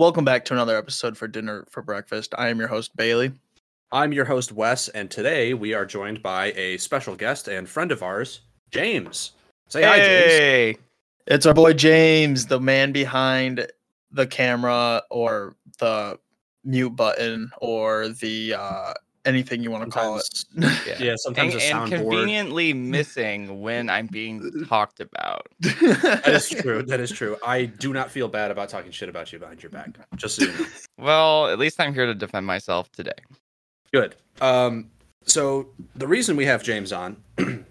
Welcome back to another episode for Dinner for Breakfast. I am your host, Bailey. I'm your host, Wes, and today we are joined by a special guest and friend of ours, James. Say hi, James. Hey, It's our boy James, the man behind the camera or the mute button or the uh, anything you want to call it. Yeah. Yeah, sometimes and, a and conveniently missing when I'm being talked about. That is true. That is true. I do not feel bad about talking shit about you behind your back. Just so you know. Well, at least I'm here to defend myself today. Good. Um, so the reason we have James on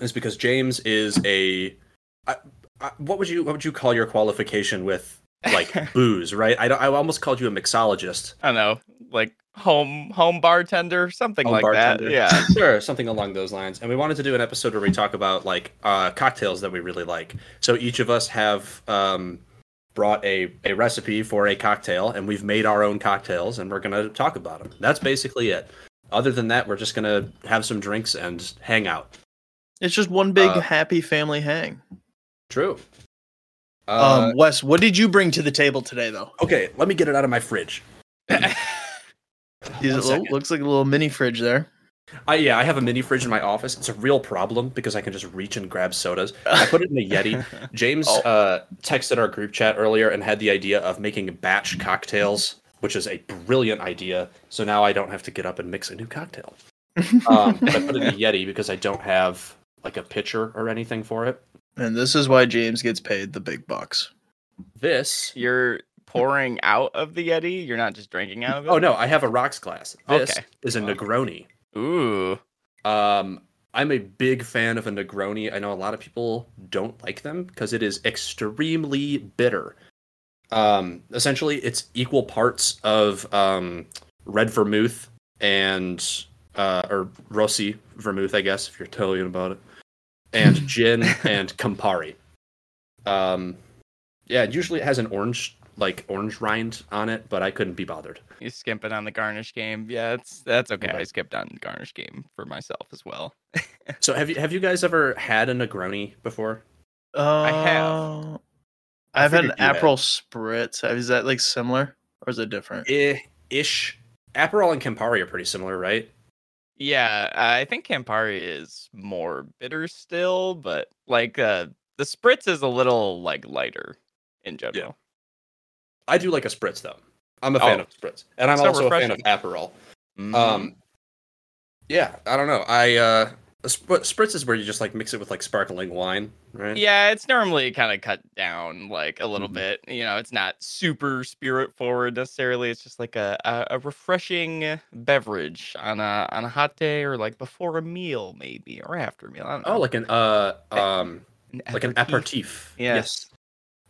is because James is a. I, I, what would you what would you call your qualification with like booze? Right. I I almost called you a mixologist. I don't know, like home home bartender, something Home like bartender. that. Yeah. Sure, something along those lines. And we wanted to do an episode where we talk about like uh, cocktails that we really like. So each of us have um, brought a, a recipe for a cocktail, and we've made our own cocktails, and we're gonna talk about them. That's basically it. Other than that, we're just gonna have some drinks and hang out. it's just one big Uh, happy family hang. True. Uh, Um, Wes, what did you bring to the table today, though? okay, let me get it out of my fridge. Is it lo- looks like a little mini fridge there. I yeah, I have a mini fridge in my office. It's a real problem because I can just reach and grab sodas. I put it in a Yeti. James Oh. uh, texted our group chat earlier and had the idea of making batch cocktails, which is a brilliant idea. So now I don't have to get up and mix a new cocktail. Um, I put it in a Yeti because I don't have like a pitcher or anything for it. And this is why James gets paid the big bucks. This. You're pouring out of the Yeti. You're not just drinking out of it. Oh no, I have a rocks glass. This Okay. is a Negroni. Ooh. Um, I'm a big fan of a Negroni. I know a lot of people don't like them because it is extremely bitter. Um, essentially, it's equal parts of um, red vermouth and uh, or Rossi vermouth, I guess, if you're Italian about it, and gin and Campari. Um, yeah, usually it has an orange like orange rind on it, but I couldn't be bothered. You skimping on the garnish game. Yeah, it's that's okay. I skipped on the garnish game for myself as well. So have you have you guys ever had a Negroni before? Uh, I have. I've had an figured you had. Aperol Spritz. Is that like similar or is it different? Eh, ish. Aperol and Campari are pretty similar, right? Yeah, I think Campari is more bitter still, but like uh the spritz is a little like lighter in general. I do like a spritz though. I'm a fan Oh. of spritz, and I'm So also a fan of refreshing. Aperol. Mhm. Um, yeah, I don't know. I uh, a sp- spritz is where you just like mix it with like sparkling wine, right? yeah, it's normally kind of cut down like a little Mhm. bit. You know, it's not super spirit forward necessarily. It's just like a, a a refreshing beverage on a on a hot day or like before a meal maybe or after a meal. I don't know. Oh, like an uh um An like an aperitif. Yes.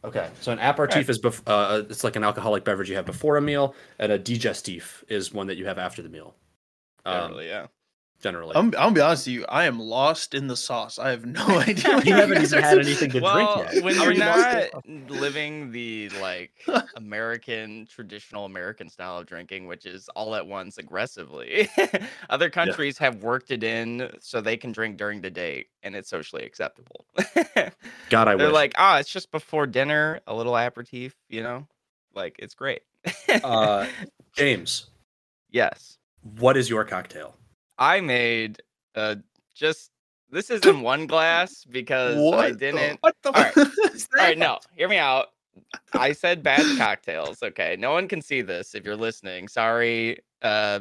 Okay, so an aperitif Right. is bef- uh it's like an alcoholic beverage you have before a meal, and a digestif is one that you have after the meal. Um, yeah. Generally. I'm, I'm gonna be honest with you. I am lost in the sauce. I have no idea. you haven't even had anything to well, drink yet. when you're are you lost not living the like American traditional American style of drinking, which is all at once aggressively, other countries have worked it in so they can drink during the day and it's socially acceptable. God, I They're wish. like, ah, it's just before dinner, a little aperitif, you know, like it's great. uh, James, yes, what is your cocktail? I made uh just this is in one glass because I What the- didn't. What the? All right. All right, no, hear me out. I said bad cocktails. Okay, no one can see this if you're listening. Sorry, uh,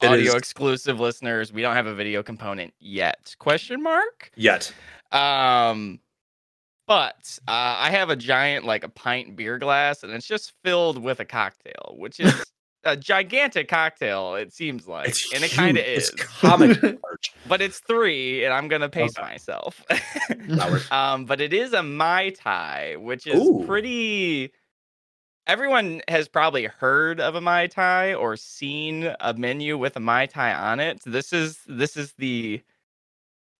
It audio is- exclusive listeners. We don't have a video component yet. Question mark. Yet. Um, but uh, I have a giant, like a pint beer glass, and it's just filled with a cocktail, which is a gigantic cocktail. It seems like, It's and it kind of is. It's but it's three, and I'm gonna pace Okay. myself. Um, but it is a mai tai, which is Ooh. pretty. Everyone has probably heard of a mai tai or seen a menu with a mai tai on it. This is this is the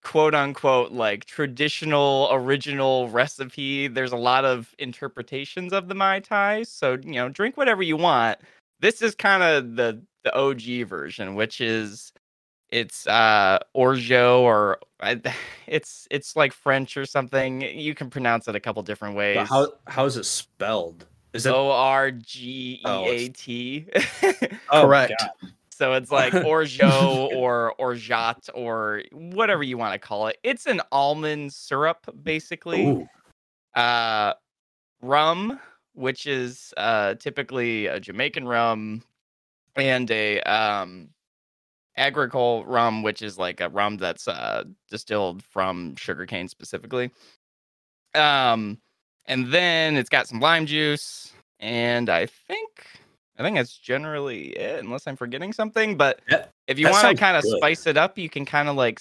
quote unquote like traditional original recipe. There's a lot of interpretations of the mai tai, so you know, drink whatever you want. This is kind of the the OG version, which is it's uh orgeat or it's it's like French or something. You can pronounce it a couple different ways. But how how is it spelled? Is that O R G E Oh, A T. oh, Correct. So it's like orgeat or orgeat or whatever you want to call it. It's an almond syrup, basically. Ooh. Uh, rum, which is uh, typically a Jamaican rum, and a um, agricole rum, which is like a rum that's uh, distilled from sugarcane specifically. Um, and then it's got some lime juice, and I think I think that's generally it, unless I'm forgetting something. But if you want to kind of spice it up, you can kind of like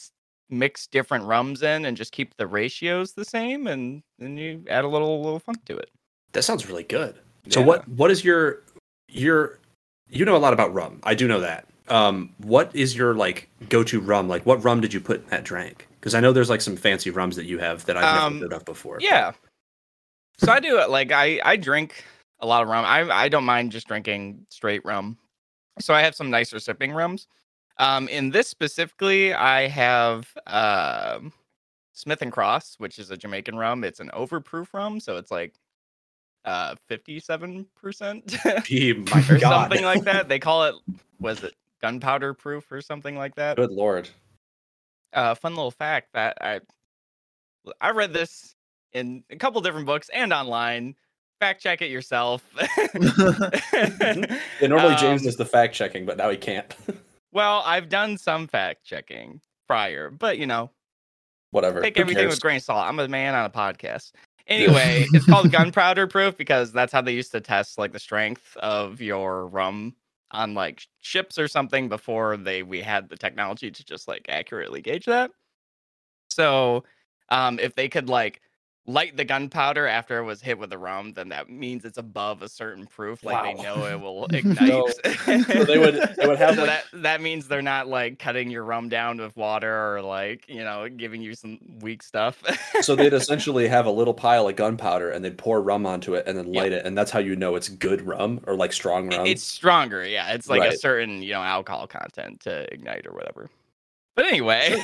mix different rums in and just keep the ratios the same, and then you add a little little funk to it. That sounds really good. So Yeah. what what is your your you know a lot about rum. I do know that. Um what is your like go-to rum? Like what rum did you put in that drink? Because I know there's like some fancy rums that you have that I've Um, never heard of before. Yeah. So I do it like I I drink a lot of rum. I I don't mind just drinking straight rum. So I have some nicer sipping rums. Um, in this specifically, I have um Smith and Cross, which is a Jamaican rum. It's an overproof rum, so it's like uh 57% my or God. something like that. They call it was it gunpowder proof or something like that. Good lord. uh, fun little fact that I I read this in a couple different books and online. Fact check it yourself. Yeah, normally James Um, does the fact checking, but now he can't. Well, I've done some fact checking prior, but you know, Whatever. take Who everything cares? with a grain of salt. I'm a man on a podcast. Anyway, it's called gunpowder proof because that's how they used to test like the strength of your rum on like ships or something before they we had the technology to just like accurately gauge that. So, um, if they could like light the gunpowder after it was hit with the rum, then that means it's above a certain proof. Like they know it will ignite. So they would- they would have, So like- that that means they're not like cutting your rum down with water or like you know giving you some weak stuff. so they'd essentially have a little pile of gunpowder and they'd pour rum onto it and then Yeah. light it, and that's how you know it's good rum or like strong rum. it's stronger, yeah. It's like a certain you know alcohol content to ignite or whatever. But anyway,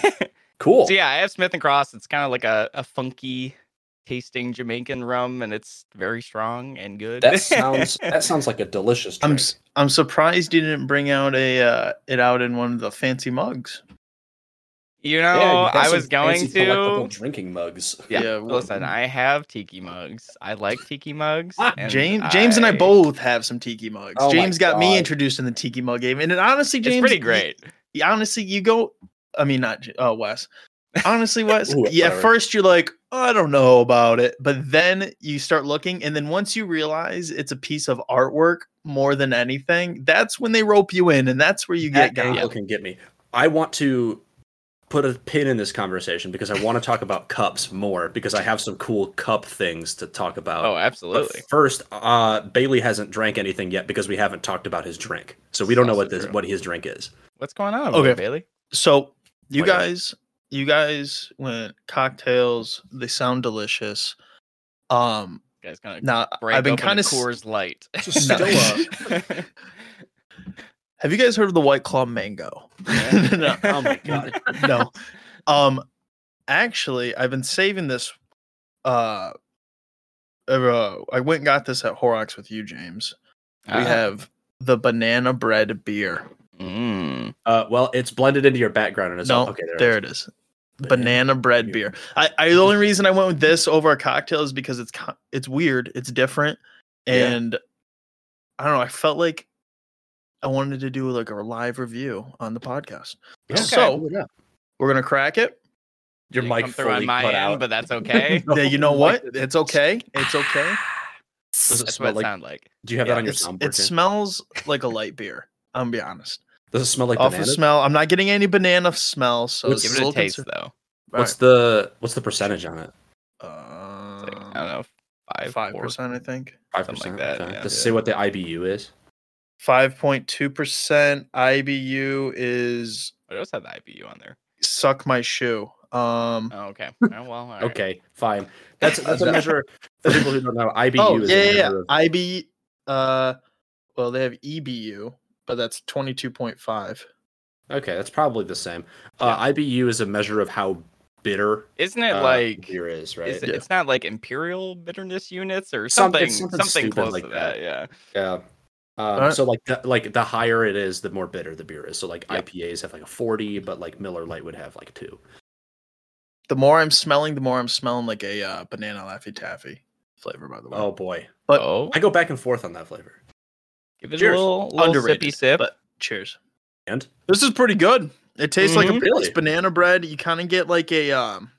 cool. so yeah, I have Smith and Cross. It's kind of like a, a funky tasting Jamaican rum, and it's very strong and good. That sounds that sounds like a delicious Drink. I'm drink. s- I'm surprised you didn't bring out a uh, it out in one of the fancy mugs. you know, Yeah, you I was going to. drinking mugs. Yeah, Yeah, well- listen, I have tiki mugs. I like tiki mugs. and James James and I both have some tiki mugs. Oh James got me introduced in the tiki mug game, and it, honestly, James, It's pretty y- great. y- honestly, you go. I mean, not J- oh Wes. Honestly, Wes. Ooh, yeah, at first you're like, I don't know about it, but then you start looking, and then once you realize it's a piece of artwork more than anything, that's when they rope you in, and that's where you get That got. angle can get me. I want to put a pin in this conversation because I want to talk about cups more because I have some cool cup things to talk about. Oh, But absolutely. first, uh, Bailey hasn't drank anything yet because we haven't talked about his drink, so we don't know what this true. what his drink is. What's going on? Okay. Okay, Bailey. So you Wait, wait. guys, you guys went cocktails. They sound delicious. Um, You guys kind of now I've been kind of. Coors Light. Just No. still Have you guys heard of the White Claw mango? Yeah. no, Oh my god. no. Um, actually, I've been saving this. Uh, uh, I went and got this at Horrocks with you, James. We Ah. have the banana bread beer. Mm. Uh, well, it's blended into your background and it's No, all, okay. There, there it it is. Banana Banana bread beer. beer. I, I the only reason I went with this over a cocktail is because it's it's weird, it's different, Yeah. and I don't know. I felt like I wanted to do like a live review on the podcast. is. So- We're gonna crack it. your Didn't mic come through on fully my cut end, out. but that's okay. No, yeah, you know what? It's okay. It's okay. Does it That's smell what it like? sounds like. Do you have Yeah, that on your soundboard? it Jen? smells like a light beer. I'm gonna be honest. Does it smell like Off bananas? the smell, I'm not getting any banana smell. So What's- it's Give it a taste concer- though. What's the what's the percentage on it? It's like, I Uh, don't know, five five percent, I think. Five percent like that, Okay. yeah. Does it say what the IBU is? Five point two percent IBU is What else had the IBU on there? suck my shoe. Um. Oh, okay. Oh, well, all right. Okay, fine. That's that's a measure for people who don't know. IBU oh is yeah, a yeah, yeah. of- IB. Uh, well, they have EBU, but that's twenty two point five. Okay, that's probably the same. Uh, IBU is a measure of how bitter Isn't it uh, like beer is, right? is it, Yeah. it's not like imperial bitterness units or something it's something, something stupid close like to that. that. Yeah. Yeah. Um, Alright. So like the, like the higher it is, the more bitter the beer is. So like Yep. IPAs have like a forty, but like Miller Lite would have like two. The more I'm smelling, the more I'm smelling like a uh, banana laffy taffy flavor. By the way, Oh boy, But- oh, I go back and forth on that flavor. Give it cheers. a little, little Underrated, sippy sip. but cheers. And This is pretty good. It tastes like a Mhm. really? Really? banana bread. You kind of get like a um,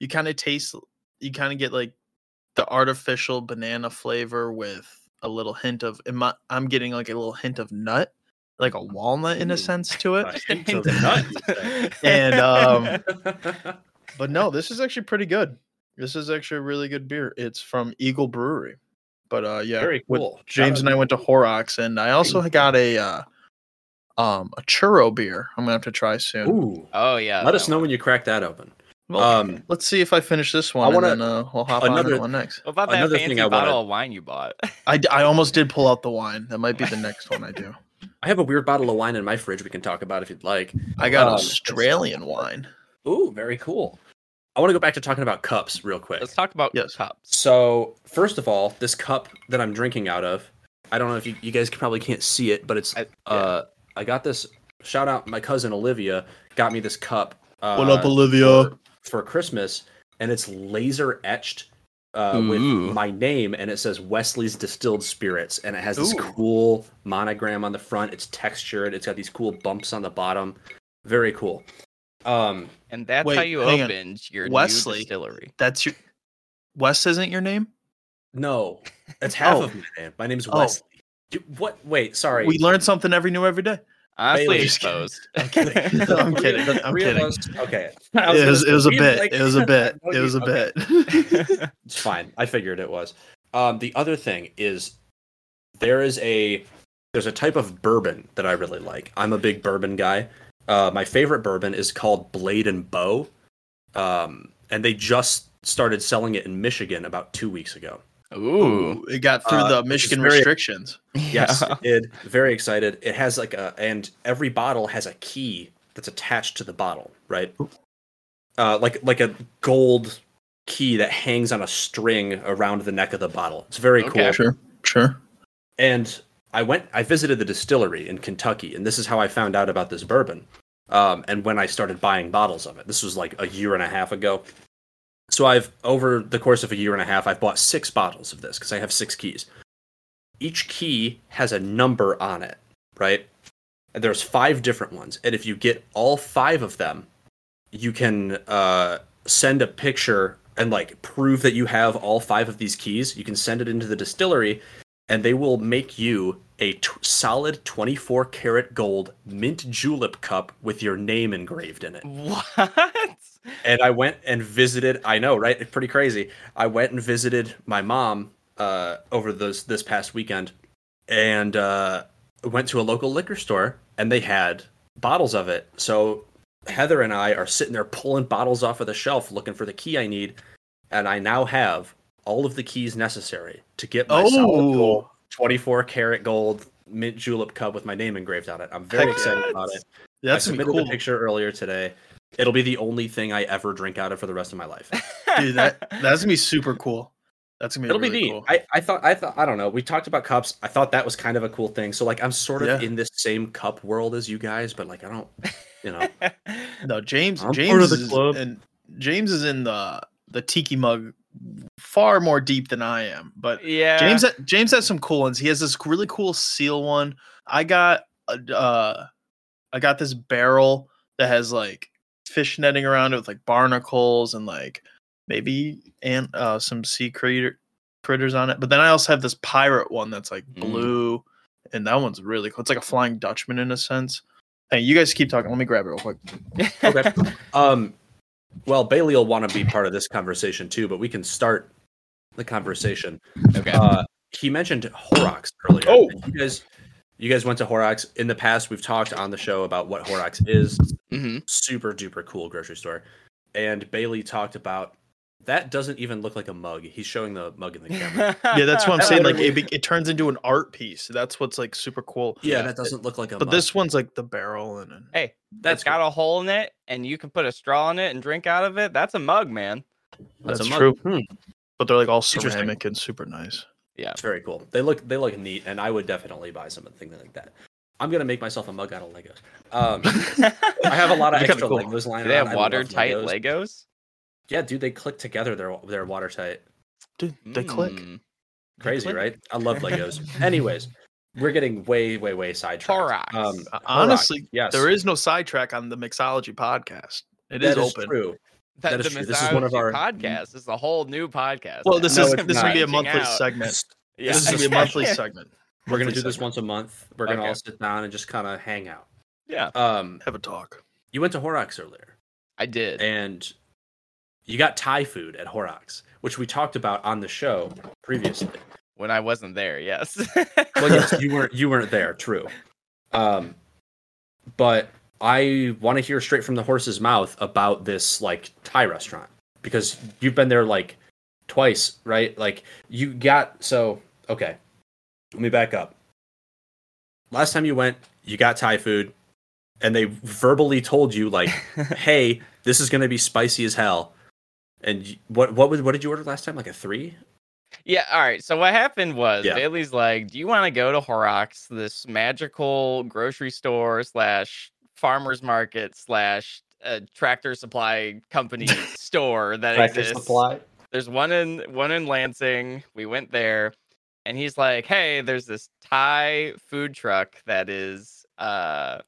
you kind of taste. You kind of get like the artificial banana flavor with a little hint of. am I- I'm getting like a little hint of nut, like a walnut in a sense to it. a Just hint hint of of nut, nut. you say. And um, but no, this is actually pretty good. This is actually a really good beer. It's from Eagle Brewery. But uh, yeah, Very with- James and I went to Horrocks, and I also got a uh, um a churro beer. I'm gonna have to try soon. Ooh, oh yeah. let that us know one. when you crack that open. Well, Um, let's see if I finish this one, I wanna- and then uh, we'll hop on another- to one next. What about that another fancy thing I bottle wanna- of wine you bought? I, I almost did pull out the wine. That might be the next one I do. I have a weird bottle of wine in my fridge we can talk about if you'd like. I got Um, Australian wine. Ooh, very cool. I want to go back to talking about cups real quick. Let's talk about Yes. cups. So, first of all, this cup that I'm drinking out of, I don't know if you, you guys probably can't see it, but it's I- uh I got this shout out my cousin Olivia got me this cup uh, What up, Olivia? for, for Christmas and it's laser etched uh, with my name and it says Wesley's Distilled Spirits and it has this Ooh. cool monogram on the front. It's textured. It's got these cool bumps on the bottom. Very cool. Um And that's Wait, how you hang on. opened your Wesley. new distillery. That's your Wes isn't your name? no, that's half Oh. of my name. My name's Oh. Wesley. Dude, what? Wait, sorry. We learn something every new every day. Honestly Bailey. exposed. I'm kidding. I'm kidding. I'm kidding. us- okay. It was, it was a bit. like- It was a bit. It was a okay. bit. It's fine. I figured it was. Um, the other thing is there is a there's a type of bourbon that I really like. I'm a big bourbon guy. Uh, my favorite bourbon is called Blade and Bow, um, and they just started selling it in Michigan about two weeks ago. Ooh. It got through Uh, the Michigan very- restrictions. Yes, Yeah. it did. Very excited. It has like a and every bottle has a key that's attached to the bottle, right? Uh, like like a gold key that hangs on a string around the neck of the bottle. It's very Okay. cool. Sure. Sure. And I went, I visited the distillery in Kentucky, and this is how I found out about this bourbon. Um, and when I started buying bottles of it, this was like a year and a half ago. So I've, over the course of a year and a half, I've bought six bottles of this because I have six keys. Each key has a number on it, right? And there's five different ones. And if you get all five of them, you can uh, send a picture and like prove that you have all five of these keys. You can send it into the distillery, and they will make you a t- solid 24 karat gold mint julep cup with your name engraved in it. What? And I went and visited. I know, right? It's pretty crazy. I went and visited my mom uh, over this this past weekend, and uh, went to a local liquor store, and they had bottles of it. So Heather and I are sitting there pulling bottles off of the shelf, looking for the key I need, and I now have all of the keys necessary to get my solid gold, Oh, 24 karat gold mint julep cup with my name engraved on it. I'm very Heck excited yeah. about it. that's I submitted cool, the picture earlier today. It'll be the only thing I ever drink out of for the rest of my life. dude. That that's gonna be super cool. That's gonna be It'll really be neat. cool. I, I thought I thought I don't know. We talked about cups. I thought that was kind of a cool thing. So like I'm sort of Yeah. in this same cup world as you guys, but like I don't, you know. No, James. I'm part James of the is club. and James is in the the tiki mug far more deep than I am. But yeah. James James has some cool ones. He has this really cool seal one. I got a- uh I got this barrel that has like fish netting around it with like barnacles and like maybe and uh some sea critter critters on it. But then I also have this pirate one that's like Mm. blue and that one's really cool. It's like a flying Dutchman in a sense. Hey, you guys keep talking. Let me grab it real quick. Okay. Um, well, Bailey will want to be part of this conversation too, but we can start the conversation. okay. Uh, he mentioned Horrocks earlier. Oh. you guys, you guys went to Horrocks in the past. We've talked on the show about what Horrocks is. hmm Super duper cool grocery store, and Bailey talked about That doesn't even look like a mug. He's showing the mug in the camera. Yeah, that's what I'm saying. Like it, it turns into an art piece. That's what's like super cool. yeah, Yeah. that doesn't look like a mug. But mug. this one's like the barrel and, and Hey, That's it's got a hole in it, and you can put a straw in it and drink out of it. That's a mug, man. That's, that's a mug. true. Hmm, but they're like all ceramic and super nice. Yeah, it's very cool. They look they look neat, and I would definitely buy something like that. I'm gonna make myself a mug out of Legos. Um, I have a lot of extra cool. Legos lying Do they around. have I love watertight Legos. Legos? Yeah, dude, they click together. They're they're watertight. Dude, they click. Mm. Crazy, click. right? I love Legos. Anyways, we're getting way, way, way sidetracked. Horrocks. Um, Uh, Honestly, yes, there is no sidetrack on the Mixology podcast. It is that is open. true. That, That is the true. This is one of our- podcasts. This is a whole new podcast. Well, this No, is it's this is gonna be a monthly out. segment. Yeah. This is gonna be a monthly segment. We're gonna Monthly do this once a month. We're gonna Okay. all sit down and just kind of hang out. yeah, Um, Have a talk. you went to Horrocks earlier, I did. and you got Thai food at Horrocks, which we talked about on the show previously. when I wasn't there, yes. well, yes, you weren't you weren't there, true. Um, but I want to hear straight from the horse's mouth about this like Thai restaurant because you've been there like twice, right? Like you got so okay. Let me back up. Last time you went, you got Thai food, and they verbally told you like, "Hey, this is gonna be spicy as hell." And what what was what did you order last time? Like a three? Yeah, all right. So what happened was Yeah. Bailey's like, "Do you want to go to Horrocks, this magical grocery store slash farmers market slash uh, tractor supply company store that exists?" Supply. There's one in one in Lansing. We went there, and he's like, "Hey, there's this Thai food truck that is uh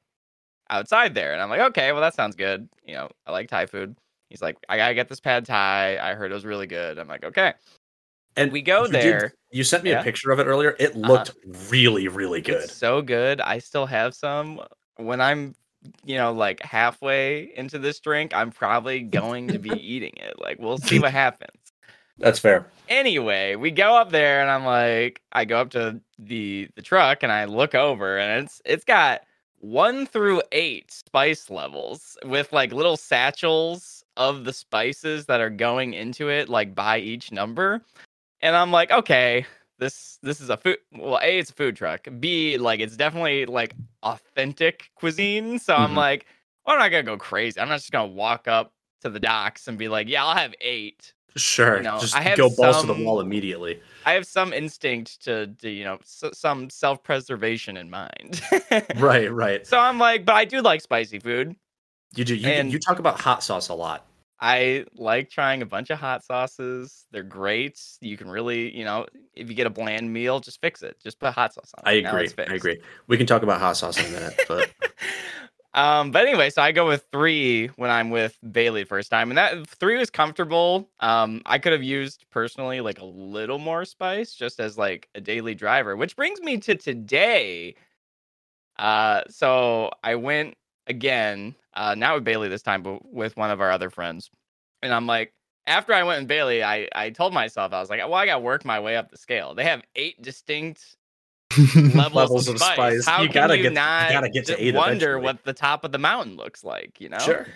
outside there," and I'm like, "Okay, well that sounds good. You know, I like Thai food." He's like, "I gotta get this pad Thai. I heard it was really good." I'm like, "Okay." And We go you did- there. you sent me Yeah. a picture of it earlier. It uh-huh. looked really, really good. It's so good. I still have some. When I'm, you know, like halfway into this drink, I'm probably going to be eating it. Like, we'll see what happens. That's fair. Anyway, we go up there and I'm like, I go up to the the truck and I look over and it's it's got one through eight spice levels with like little satchels of the spices that are going into it, like by each number. And I'm like, okay, this this is a food well, A, it's a food truck. B, like it's definitely like authentic cuisine. So I'm Mhm. like, well, I'm not gonna go crazy. I'm not just gonna walk up to the docks and be like, yeah, I'll have eight. Sure. No, Just I have go balls to the wall immediately. I have some instinct to, to you know, s- some self preservation in mind. Right, right. so I'm like, but I do like spicy food. You do. You, And- you talk about hot sauce a lot. I like trying a bunch of hot sauces. They're great. You can really, you know, if you get a bland meal, just fix it. Just put hot sauce on it. I Now agree. I agree. We can talk about hot sauce in a minute, but um, but anyway, so I go with three when I'm with Bailey first time, and that three was comfortable. Um, I could have used personally like a little more spice just as like a daily driver, which brings me to today. Uh, so I went again, uh, not with Bailey this time, but with one of our other friends, and I'm like, after I went with Bailey, I I told myself I was like, well, I got to work my way up the scale. They have eight distinct levels, Levels of of spice. spice. How You gotta you get- you gotta get to eight wonder eventually. what the top of the mountain looks like? You know. sure.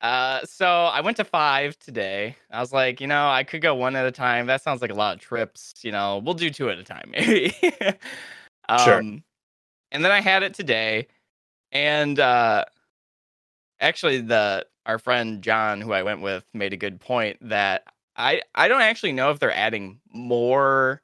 Uh, so I went to five today. I was like, you know, I could go one at a time. That sounds like a lot of trips. You know, we'll do two at a time, maybe. um, Sure. And then I had it today, and uh, actually, the our friend John, who I went with, made a good point that I I don't actually know if they're adding more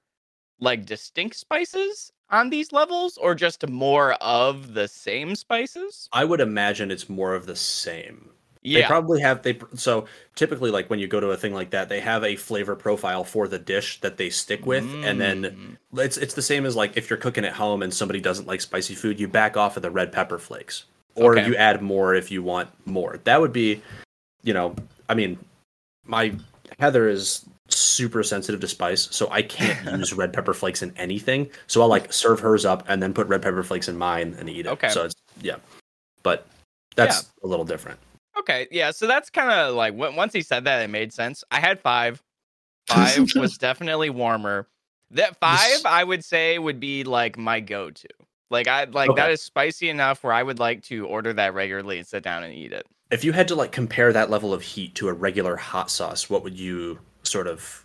like distinct spices on these levels or just more of the same spices. I would imagine it's more of the same. Yeah. They probably have they so typically like when you go to a thing like that, they have a flavor profile for the dish that they stick with, and then Mm. it's it's the same as like if you're cooking at home and somebody doesn't like spicy food, you back off of the red pepper flakes, or Okay. you add more if you want more. That would be, you know, I mean, my Heather is super sensitive to spice, so I can't use red pepper flakes in anything. So I'll like serve hers up and then put red pepper flakes in mine and eat it. Okay. So it's yeah, but that's a little different. Okay, yeah. So that's kind of like once he said that, it made sense. I had five. Five was definitely warmer. That five, I would say, would be like my go-to. Like I like that Okay. is spicy enough where I would like to order that regularly and sit down and eat it. if you had to like compare that level of heat to a regular hot sauce, what would you sort of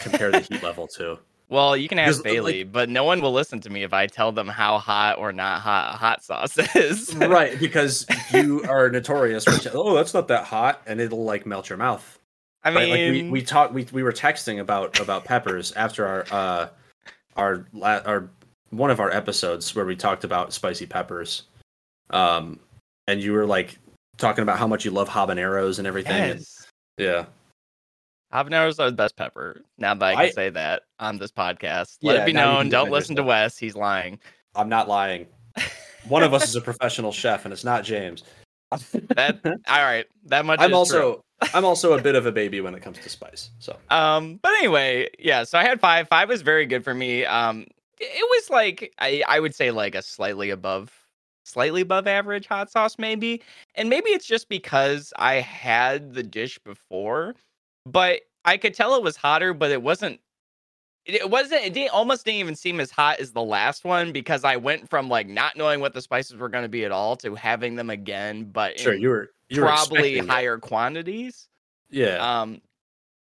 compare the heat level to? Well, you can ask like- Bailey, but no one will listen to me if I tell them how hot or not hot hot sauce is. right, because you are notorious for t- oh, that's not that hot, and it'll like melt your mouth. I Right, mean, like we we talked we, we were texting about about peppers after our uh our la- our one of our episodes where we talked about spicy peppers. Um and you were like talking about how much you love habaneros and everything. and- yes. yeah. Habaneros are the best pepper. Now that I can I- say that on this podcast, let Yeah, it be known. can Don't defend listen to. Wes. He's lying. I'm not lying. One of us is a professional chef and it's not James. That all right. That much. I'm is true. also I'm also a bit of a baby when it comes to spice. So Um, but anyway, yeah. So I had five. Five was very good for me. Um, it was like I I would say like a slightly above, slightly above average hot sauce maybe, and maybe it's just because I had the dish before, but I could tell it was hotter, but it wasn't. It, wasn't. It didn't almost didn't even seem as hot as the last one because I went from like not knowing what the spices were going to be at all to having them again, but sure, you were you were probably expecting it. higher quantities. Yeah. Um,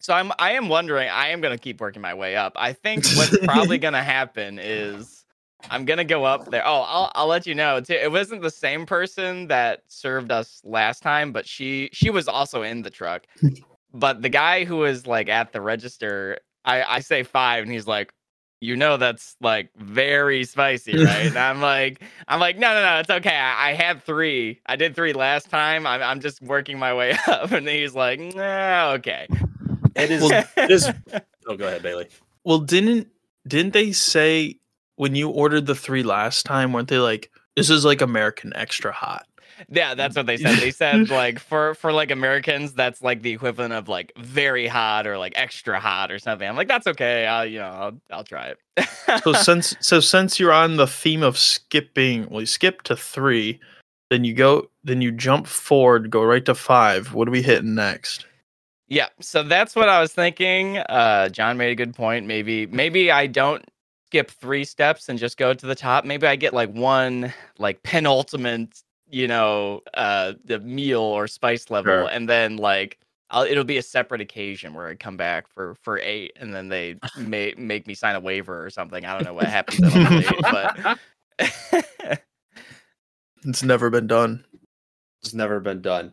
so I'm I am wondering. I am gonna keep working my way up. I think what's probably gonna happen is I'm gonna go up there. Oh, I'll I'll let you know too. It wasn't the same person that served us last time, but she she was also in the truck. but the guy who was like at the register, I I say five, and he's like. You know that's like very spicy, right? And I'm like, I'm like, no, no, no, it's okay. I, I had three. I did three last time. I'm, I'm just working my way up. And he's like, nah, okay. It is Well, it is Oh go ahead, Bailey. Well, didn't didn't they say when you ordered the three last time? Weren't they like this is like American extra hot? yeah, that's what they said. They said like for for like Americans, that's like the equivalent of like very hot or like extra hot or something. I'm like, that's okay. I'll you know I'll I'll try it. So since so since you're on the theme of skipping, well, you skip to three, then you go, then you jump forward, go right to five. What are we hitting next? Yeah, so that's what I was thinking. Uh, John made a good point. Maybe maybe I don't skip three steps and just go to the top. Maybe I get like one like penultimate, you know, uh, the meal or spice level, Sure. and then like I'll, it'll be a separate occasion where I come back for for eight, and then they may make me sign a waiver or something. I don't know what happens at all but It's never been done. It's never been done.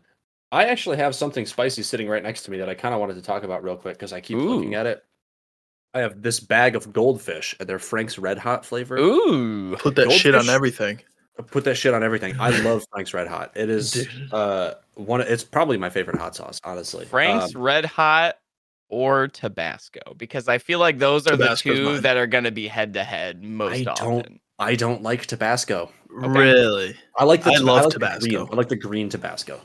I actually have something spicy sitting right next to me that I kind of wanted to talk about real quick because I keep looking at it. I have this bag of goldfish and they're Frank's Red Hot flavor. ooh, Put that shit on everything. Put that shit on everything. I love Frank's Red Hot. It is Dude. uh one. It's probably my favorite hot sauce, honestly. Frank's Um, Red Hot or Tabasco because I feel like those are Tabasco's the two mine. that are going to be head to head most I don't often. I don't like Tabasco. Really? I like the I Tab- love like the Tabasco. green- I like the green Tabasco.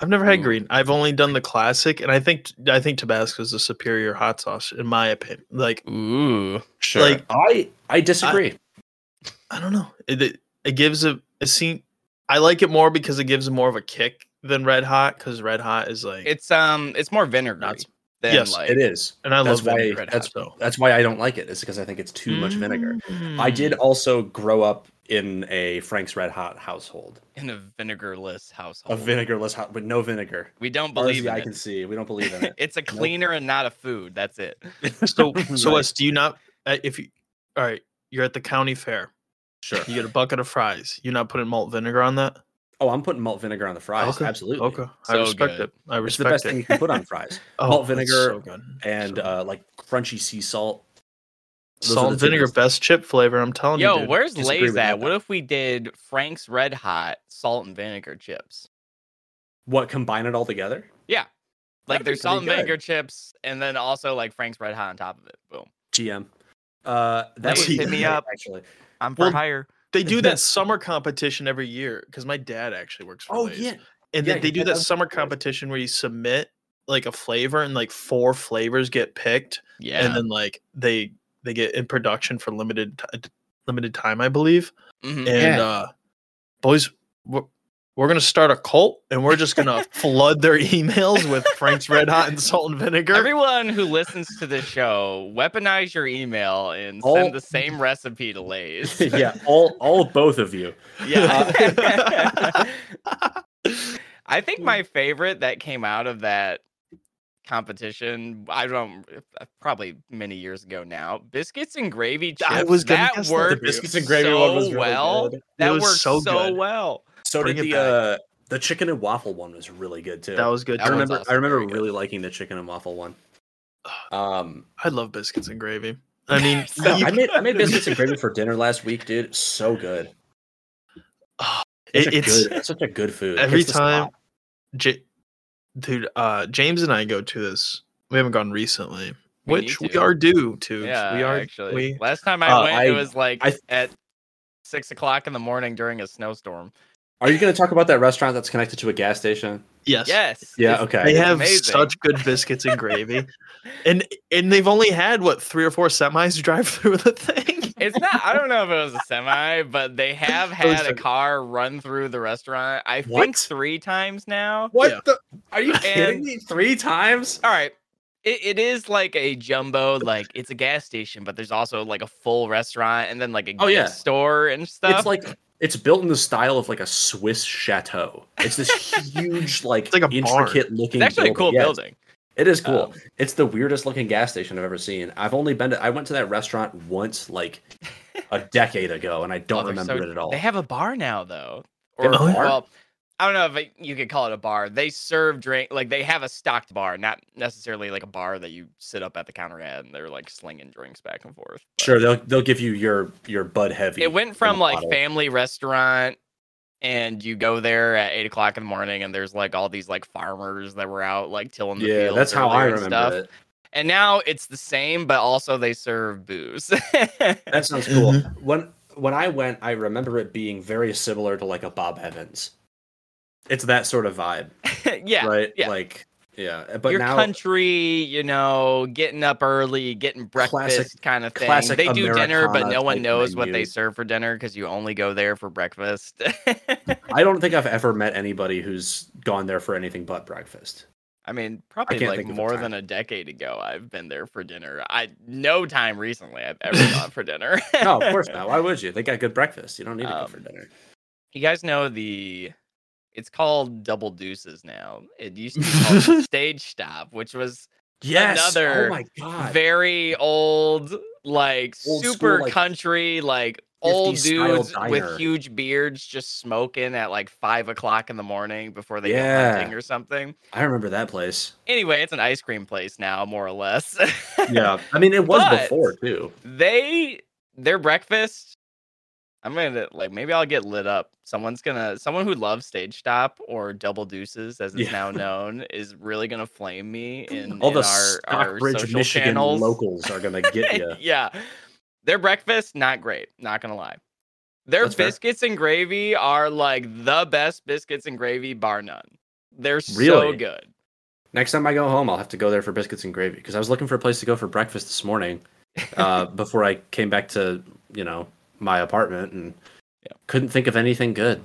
I've never had Ooh. green. I've only done the classic, and I think I think Tabasco is the superior hot sauce in my opinion. Like Ooh, Sure. Like- I I disagree. I don't know. It it, it gives a it seem I like it more because it gives more of a kick than Red Hot because Red Hot is like it's um, it's more vinegar Not- than yes, like it is. and I that's love why Red that's Hot that's why I don't like it. It's because I think it's too much vinegar. I did Mm. also grow up in a Frank's Red Hot household, in a vinegarless household. a vinegarless hot with no vinegar. we don't Far as believe the in eye it. can see. We don't believe in it. it's a cleaner and not a food. That's it. So so Right. Wes, do you not uh, if you all right? You're at the county fair. Sure. You get a bucket of fries. You're not putting malt vinegar on that? Oh, I'm putting malt vinegar on the fries. Okay, Absolutely. Okay, I So respect good. it. I respect it. It's the best it. thing you can put on fries. Oh, malt vinegar so good. and So uh, like crunchy sea salt. Those salt and vinegar best. best chip flavor. I'm telling Yo, you, dude. where's Disagree Lay's at? What if we did Frank's Red Hot salt and vinegar chips? What combine it all together? Yeah, like That'd there's salt and good. vinegar chips, and then also like Frank's Red Hot on top of it. Boom. GM. Uh, that would hit me up. Actually. I'm for Well, hire. they do that summer competition every year because my dad actually works for Oh Lay's. yeah. and Yeah, then they do that summer Lay's. competition where you submit like a flavor and like four flavors get picked Yeah. and then like they they get in production for limited ti- limited time i believe Mhm. and Yeah. uh boys we're, we're gonna start a cult and we're just gonna flood their emails with frank's red hot and salt and vinegar Everyone who listens to this show, weaponize your email and All- send the same recipe to Lay's. yeah. All all both of you. Yeah. I think my favorite that came out of that competition, I don't uh, probably many years ago now. Biscuits and gravy chips. I was gonna that guess that. The worked biscuits and gravy so one was really well. good. That was worked so so, well. So Bring did the uh the chicken and waffle one was really good too. That was good. That I remember also I remember very good. really liking the chicken and waffle one. Um I love biscuits and gravy. I mean, So- you- I made I made biscuits and gravy for dinner last week, dude. So good. it- Such a it's good, it's such a good food. every time. J- dude. Uh, James and I go to this. We haven't gone recently, We which we are due to. Yeah, we are actually. We, Last time I Uh, went, I- it was like I- at six o'clock in the morning during a snowstorm. Are you going to talk about that restaurant that's connected to a gas station? yes. Yes. Yeah, it's- okay. They it's have amazing. such good biscuits and gravy, and and they've only had what three or four semis drive through the thing. It's not. I don't know if it was a semi, but they have had a a- car run through the restaurant. I What? think three times now. What Yeah. the? Are you kidding And- me? Three times? All right. It, it is like a jumbo, like it's a gas station, but there's also like a full restaurant and then like a Oh, gift yeah. store and stuff. It's like it's built in the style of like a Swiss chateau. It's this huge, like, like a barn. intricate looking. it's actually a cool Yeah, building. It is cool. Um, it's the weirdest looking gas station I've ever seen. I've only been to. I went to that restaurant once, like a decade ago, and I don't Oh, remember so- it at all. They have a bar now, though. Or, a bar? well, I don't know if you could call it a bar. They serve drink, like they have a stocked bar, not necessarily like a bar that you sit up at the counter at and they're like slinging drinks back and forth. but- sure, they'll they'll give you your your Bud Heavy. It went from like bottle. family restaurant, and you go there at eight o'clock in the morning, and there's like all these like farmers that were out like tilling the Yeah, fields. that's how I remember stuff. it. And now it's the same, but also they serve booze. That sounds cool. Mm-hmm. When when I went, I remember it being very similar to like a Bob Evans. It's that sort of vibe, yeah, right? yeah. Like, yeah. But your now, country, you know, getting up early, getting breakfast Classic- kind of thing. They do dinner, but no one knows what they serve for dinner because you only go there for breakfast. I don't think I've ever met anybody who's gone there for anything but breakfast. I mean, probably can't like more than a decade ago, I've been there for dinner. I no time recently I've ever gone for dinner. No, of course not. Why would you? They got good breakfast. You don't need to go for Um, dinner. You guys know the it's called Double Deuces now. It used to be called Stage Stop, which was Yes. Oh another oh my god. very old, like Old school, super like, country, like old dudes with huge beards just smoking at like five o'clock in the morning before they Yeah. go hunting or something. I remember that place. Anyway, it's an ice cream place now, more or less. Yeah. I mean, it was But- before too. they their breakfast i'm gonna like maybe i'll get lit up someone's gonna someone who loves stage stop or double deuces as it's Yeah. now known is really gonna flame me in, All in the our, our social Michigan channels locals are gonna get you. yeah their breakfast not great not gonna lie their That's fair. biscuits and gravy are like the best biscuits and gravy bar none they're so good Next time I go home, I'll have to go there for biscuits and gravy because I was looking for a place to go for breakfast this morning uh, before I came back to you know my apartment and Yeah. couldn't think of anything good.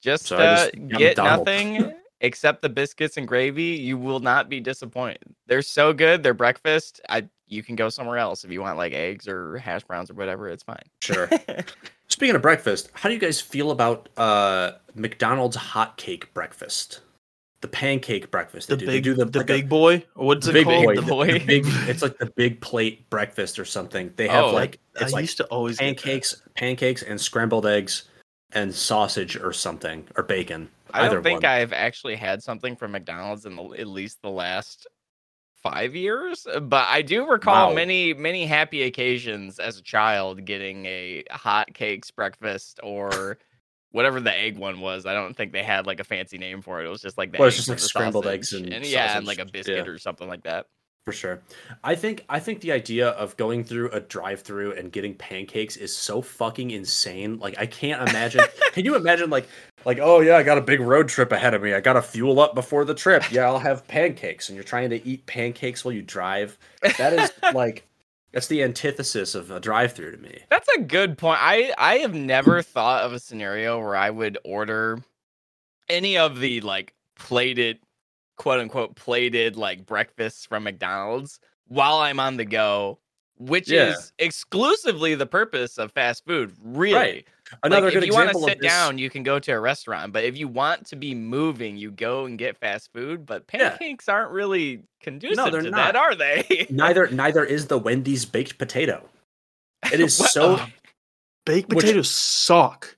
Just, So uh, just get nothing except the biscuits and gravy. You will not be disappointed. They're so good. They're breakfast. I you can go somewhere else if you want like eggs or hash browns or whatever. It's fine. Sure. Speaking of breakfast, how do you guys feel about uh, McDonald's hot cake breakfast? The pancake breakfast. The they do. They big, do the, like a- big boy. What's the it big called? boy. The the- boy. the big. It's like the big plate breakfast or something. They have Oh, like I like used to always pancakes, pancakes, and scrambled eggs, and sausage or something or bacon. I don't think one. I've actually had something from McDonald's in the, at least the last five years, but I do recall Wow. many many happy occasions as a child getting a hot cakes breakfast or. Whatever the egg one was, I don't think they had like a fancy name for it. It was just like the Well, it's just like scrambled eggs sausage, and yeah, and like a biscuit yeah. or something like that. for sure. I think I think the idea of going through a drive-through and getting pancakes is so fucking insane. Like I can't imagine. can you imagine like like oh yeah, I got a big road trip ahead of me. I got to fuel up before the trip. Yeah, I'll have pancakes and you're trying to eat pancakes while you drive. That is like that's the antithesis of a drive-through to me. That's a good point. I I have never thought of a scenario where I would order any of the like plated quote unquote plated like breakfasts from McDonald's while I'm on the go, which Yeah. is exclusively the purpose of fast food, really. Right. Another like, good if you want to sit down, you can go to a restaurant. But if you want to be moving, you go and get fast food. But Yeah. pancakes aren't really conducive they're to not. that, are they? neither neither is the Wendy's baked potato. It is so Uh, baked Which- potatoes suck.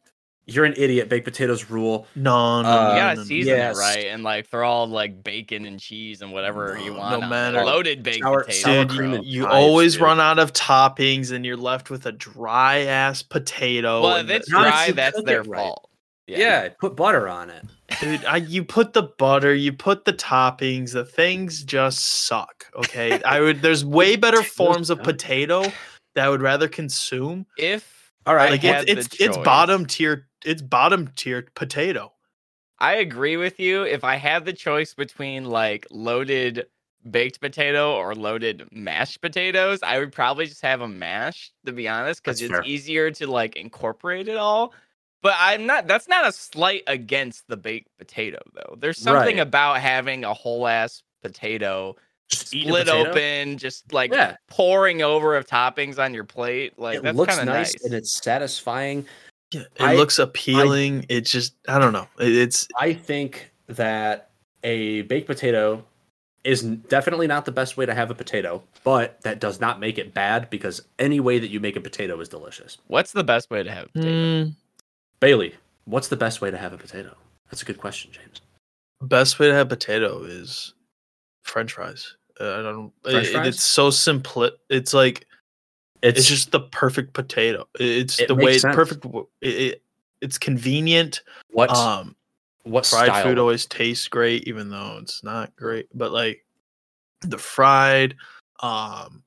You're an idiot. Baked potatoes rule. No, no, Uh, no, you gotta no, no. season yes. it right and like throw all like bacon and cheese and whatever you want. no matter- Loaded baked Sour- potatoes. sour Dude, cream bro. and you pies, always dude. run out of toppings and you're left with a dry ass potato. well, and if it's the- Not if dry, that's their right. fault. Yeah. put butter on it. Dude, I, you put the butter, you put the toppings, the things just suck. Okay, I would. There's way better forms of potato that I would rather consume. If All right, Like it's it's it's bottom tier. It's bottom tier potato. I agree with you. If I had the choice between like loaded baked potato or loaded mashed potatoes, I would probably just have a mashed, to be honest, because it's fair. easier to like incorporate it all. But I'm not. That's not a slight against the baked potato, though. There's something Right. about having a whole ass potato just split open, just like Yeah, pouring over of toppings on your plate. Like it that's looks nice, nice. and it's satisfying. Yeah, it I- looks appealing. it just I don't know. It's I think that a baked potato is definitely not the best way to have a potato, but that does not make it bad because any way that you make a potato is delicious. What's the best way to have a potato? mm, Bailey, what's the best way to have a potato? That's a good question, James. best way to have potato is French fries. Uh, I don't. It- fries? it's so simple. It's like It's, it's just the perfect potato. It's It the way it's sense. perfect. It, it, it's convenient. what Um, what fried style? food always tastes great, even though it's not great. But like the fried, um,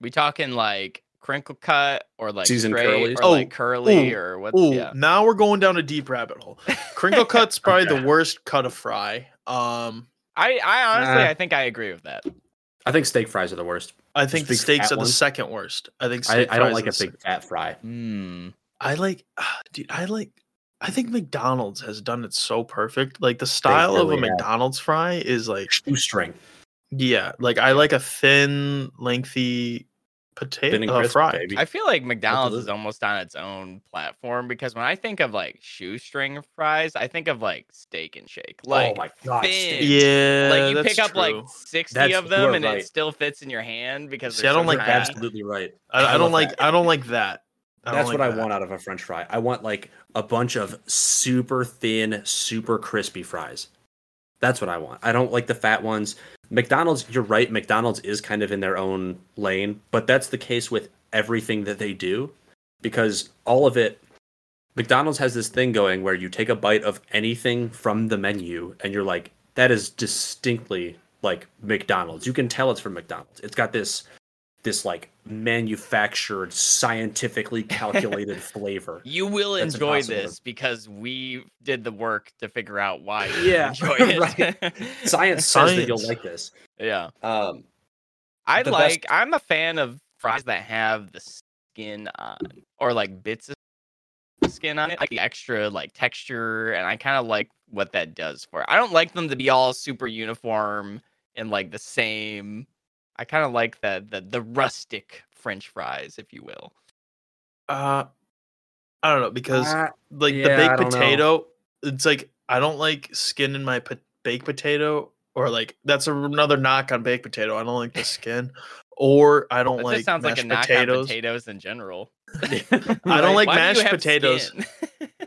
We talking like crinkle cut or like Seasoned straight curlies? or like Oh, curly ooh, or what's ooh, yeah. now we're going down a deep rabbit hole. Crinkle cut's probably Okay. the worst cut of fry. Um, I I honestly Nah. I think I agree with that. I think steak fries are the worst. I think the steaks fat are the second worst. I think I, steak I don't like are a the big fat fry. Hmm. I like, ah, dude. I like. I think McDonald's has done it so perfect. Like the style of a really have. McDonald's fry is like, Shoestring. yeah, like I like a thin, lengthy potato Thin and uh, fry. baby. I feel like McDonald's is almost on its own platform because when I think of like shoestring fries, I think of like steak and shake. Like oh my god. Yeah, like you pick up like 60 That's- of them and right. it still fits in your hand because See, I don't so like You're that. absolutely right. I, I I don't like. that. I don't like that. I That's like what I want out of a French fry. I want like a bunch of super thin, super crispy fries. That's what I want. I don't like the fat ones. McDonald's, you're right. McDonald's is kind of in their own lane, but that's the case with everything that they do because all of it. McDonald's has this thing going where you take a bite of anything from the menu and you're like, that is distinctly like McDonald's. You can tell it's from McDonald's. It's got this this like manufactured, scientifically calculated flavor. You will That's enjoy impossible this because we did the work to figure out why you Yeah, enjoy it. right. Science says that you'll like this. yeah. Um, I like best- I'm a fan of fries that have the skin on or like bits of skin on it, like the extra like texture, and I kind of like what that does for it. I don't like them to be all super uniform and like the same. I kind of like the, the the rustic French fries, if you will. Uh, I don't know because uh, like the yeah, I baked don't know. potato, it's like I don't like skin in my po- baked potato, or like that's another knock on baked potato. I don't like the skin, or I don't That like sounds like mashed a knock potatoes. on potatoes in general. I don't like do you mashed have potatoes.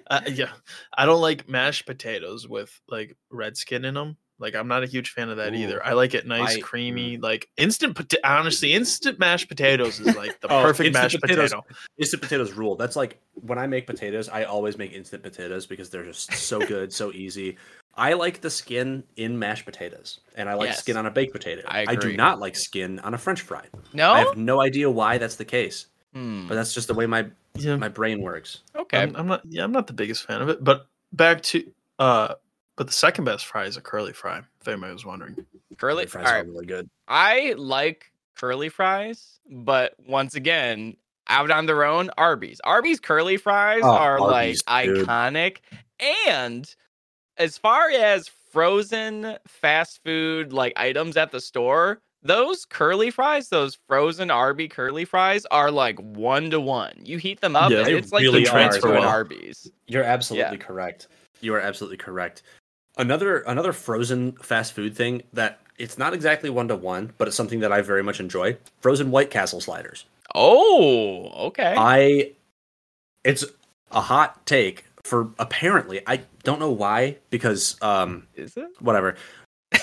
Uh, yeah, I don't like mashed potatoes with like red skin in them. Like I'm not a huge fan of that Ooh. either. I like it nice, I- creamy, like instant. Pota- honestly, instant mashed potatoes is like the Oh, perfect mashed potatoes- potato. instant potatoes rule. That's like when I make potatoes, I always make instant potatoes because they're just so good, so easy. I like the skin in mashed potatoes, and I like Yes. skin on a baked potato. I do not like skin on a French fry. no. I have no idea why that's the case, Hmm, but that's just the way my Yeah, my brain works. okay. I'm, I'm not. Yeah, I'm not the biggest fan of it. But back to uh, but the second best fry is a curly fry. If anybody was wondering. Curly My fries all are really good. I like curly fries, but once again, out on their own, Arby's. Arby's curly fries Oh, are Arby's, like dude. iconic. And as far as frozen fast food like items at the store, those curly fries, those frozen Arby curly fries, are like one to one. You heat them up, Yeah, and they it's like really the transfer as in well. Arby's. You're absolutely correct. You are absolutely correct. Another another frozen fast food thing that it's not exactly one to one, but it's something that I very much enjoy. Frozen White Castle sliders. Oh, okay. I it's a hot take for apparently I don't know why because um Is it? whatever.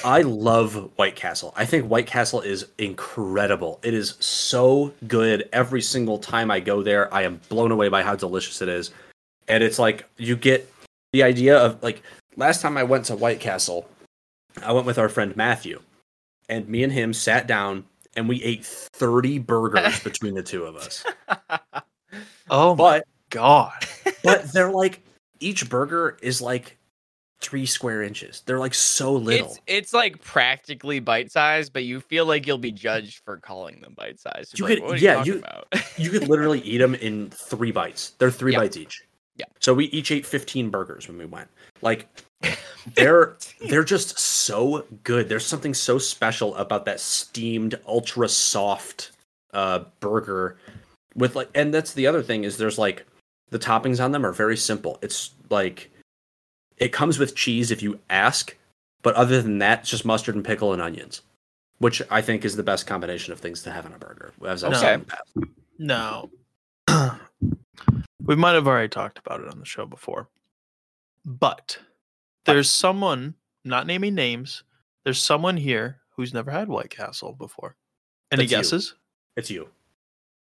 I love White Castle. I think White Castle is incredible. It is so good every single time I go there. I am blown away by how delicious it is. And it's like you get the idea of like last time I went to White Castle, I went with our friend Matthew. And me and him sat down and we ate 30 burgers between the two of us. Oh my But god. but they're like each burger is like 3 square inches. They're like so little. It's it's like practically bite sized, but you feel like you'll be judged for calling them bite sized. You like, could- what yeah, talking you- you could literally eat them in three bites. They're three Yeah. bites each. Yeah. So we each ate 15 burgers when we went. Like they're they're just so good. There's something so special about that steamed ultra soft uh burger with like and that's the other thing is there's like the toppings on them are very simple. It's like it comes with cheese if you ask, but other than that, it's just mustard and pickle and onions, which I think is the best combination of things to have in a burger. As I've Okay. said in the past. No. we might have already talked about it on the show before. But there's someone, not naming names, there's someone here who's never had White Castle before. Any That's you. guesses? It's you.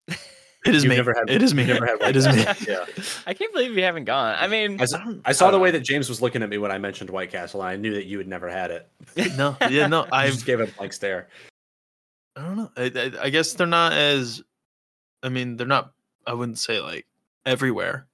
It is You've me. never had- it is me. you've never had it is me. Yeah. I can't believe you haven't gone. I mean, I, s- I don't- I saw I the don't way that James was looking at me when I mentioned White Castle, and I knew that you had never had it. no, yeah, no. I just gave a blank stare. I don't know. I, I, I guess they're not as. I mean, they're not. I wouldn't say like everywhere.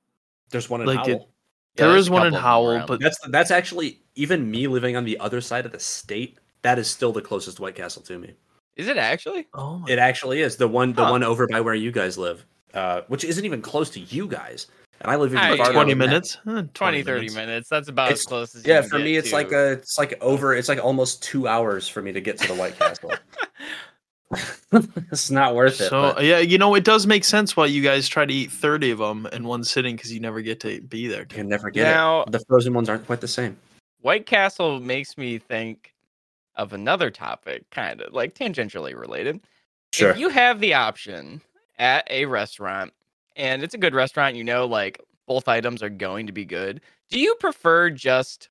There's one in Like it- Howell. yeah, there's one in couple of them Howell, around. but That's that's actually even me living on the other side of the state. That is still the closest White Castle to me. is it actually? oh my, It actually is the one the Huh. one over by where you guys live, uh, which isn't even close to you guys. And I live even farther. twenty than that. minutes, Eh, 20, 30 minutes. minutes. That's about It's- as close as you Yeah, can for get me, it's to- like a, it's like over, it's like almost two hours for me to get to the White Castle. it's not worth it. So but- yeah, you know, it does make sense why you guys try to eat thirty of them in one sitting because you never get to be there. You can never get Now- it. The frozen ones aren't quite the same. White Castle makes me think of another topic, kind of like tangentially related. Sure. If you have the option at a restaurant and it's a good restaurant, you know, like both items are going to be good, do you prefer just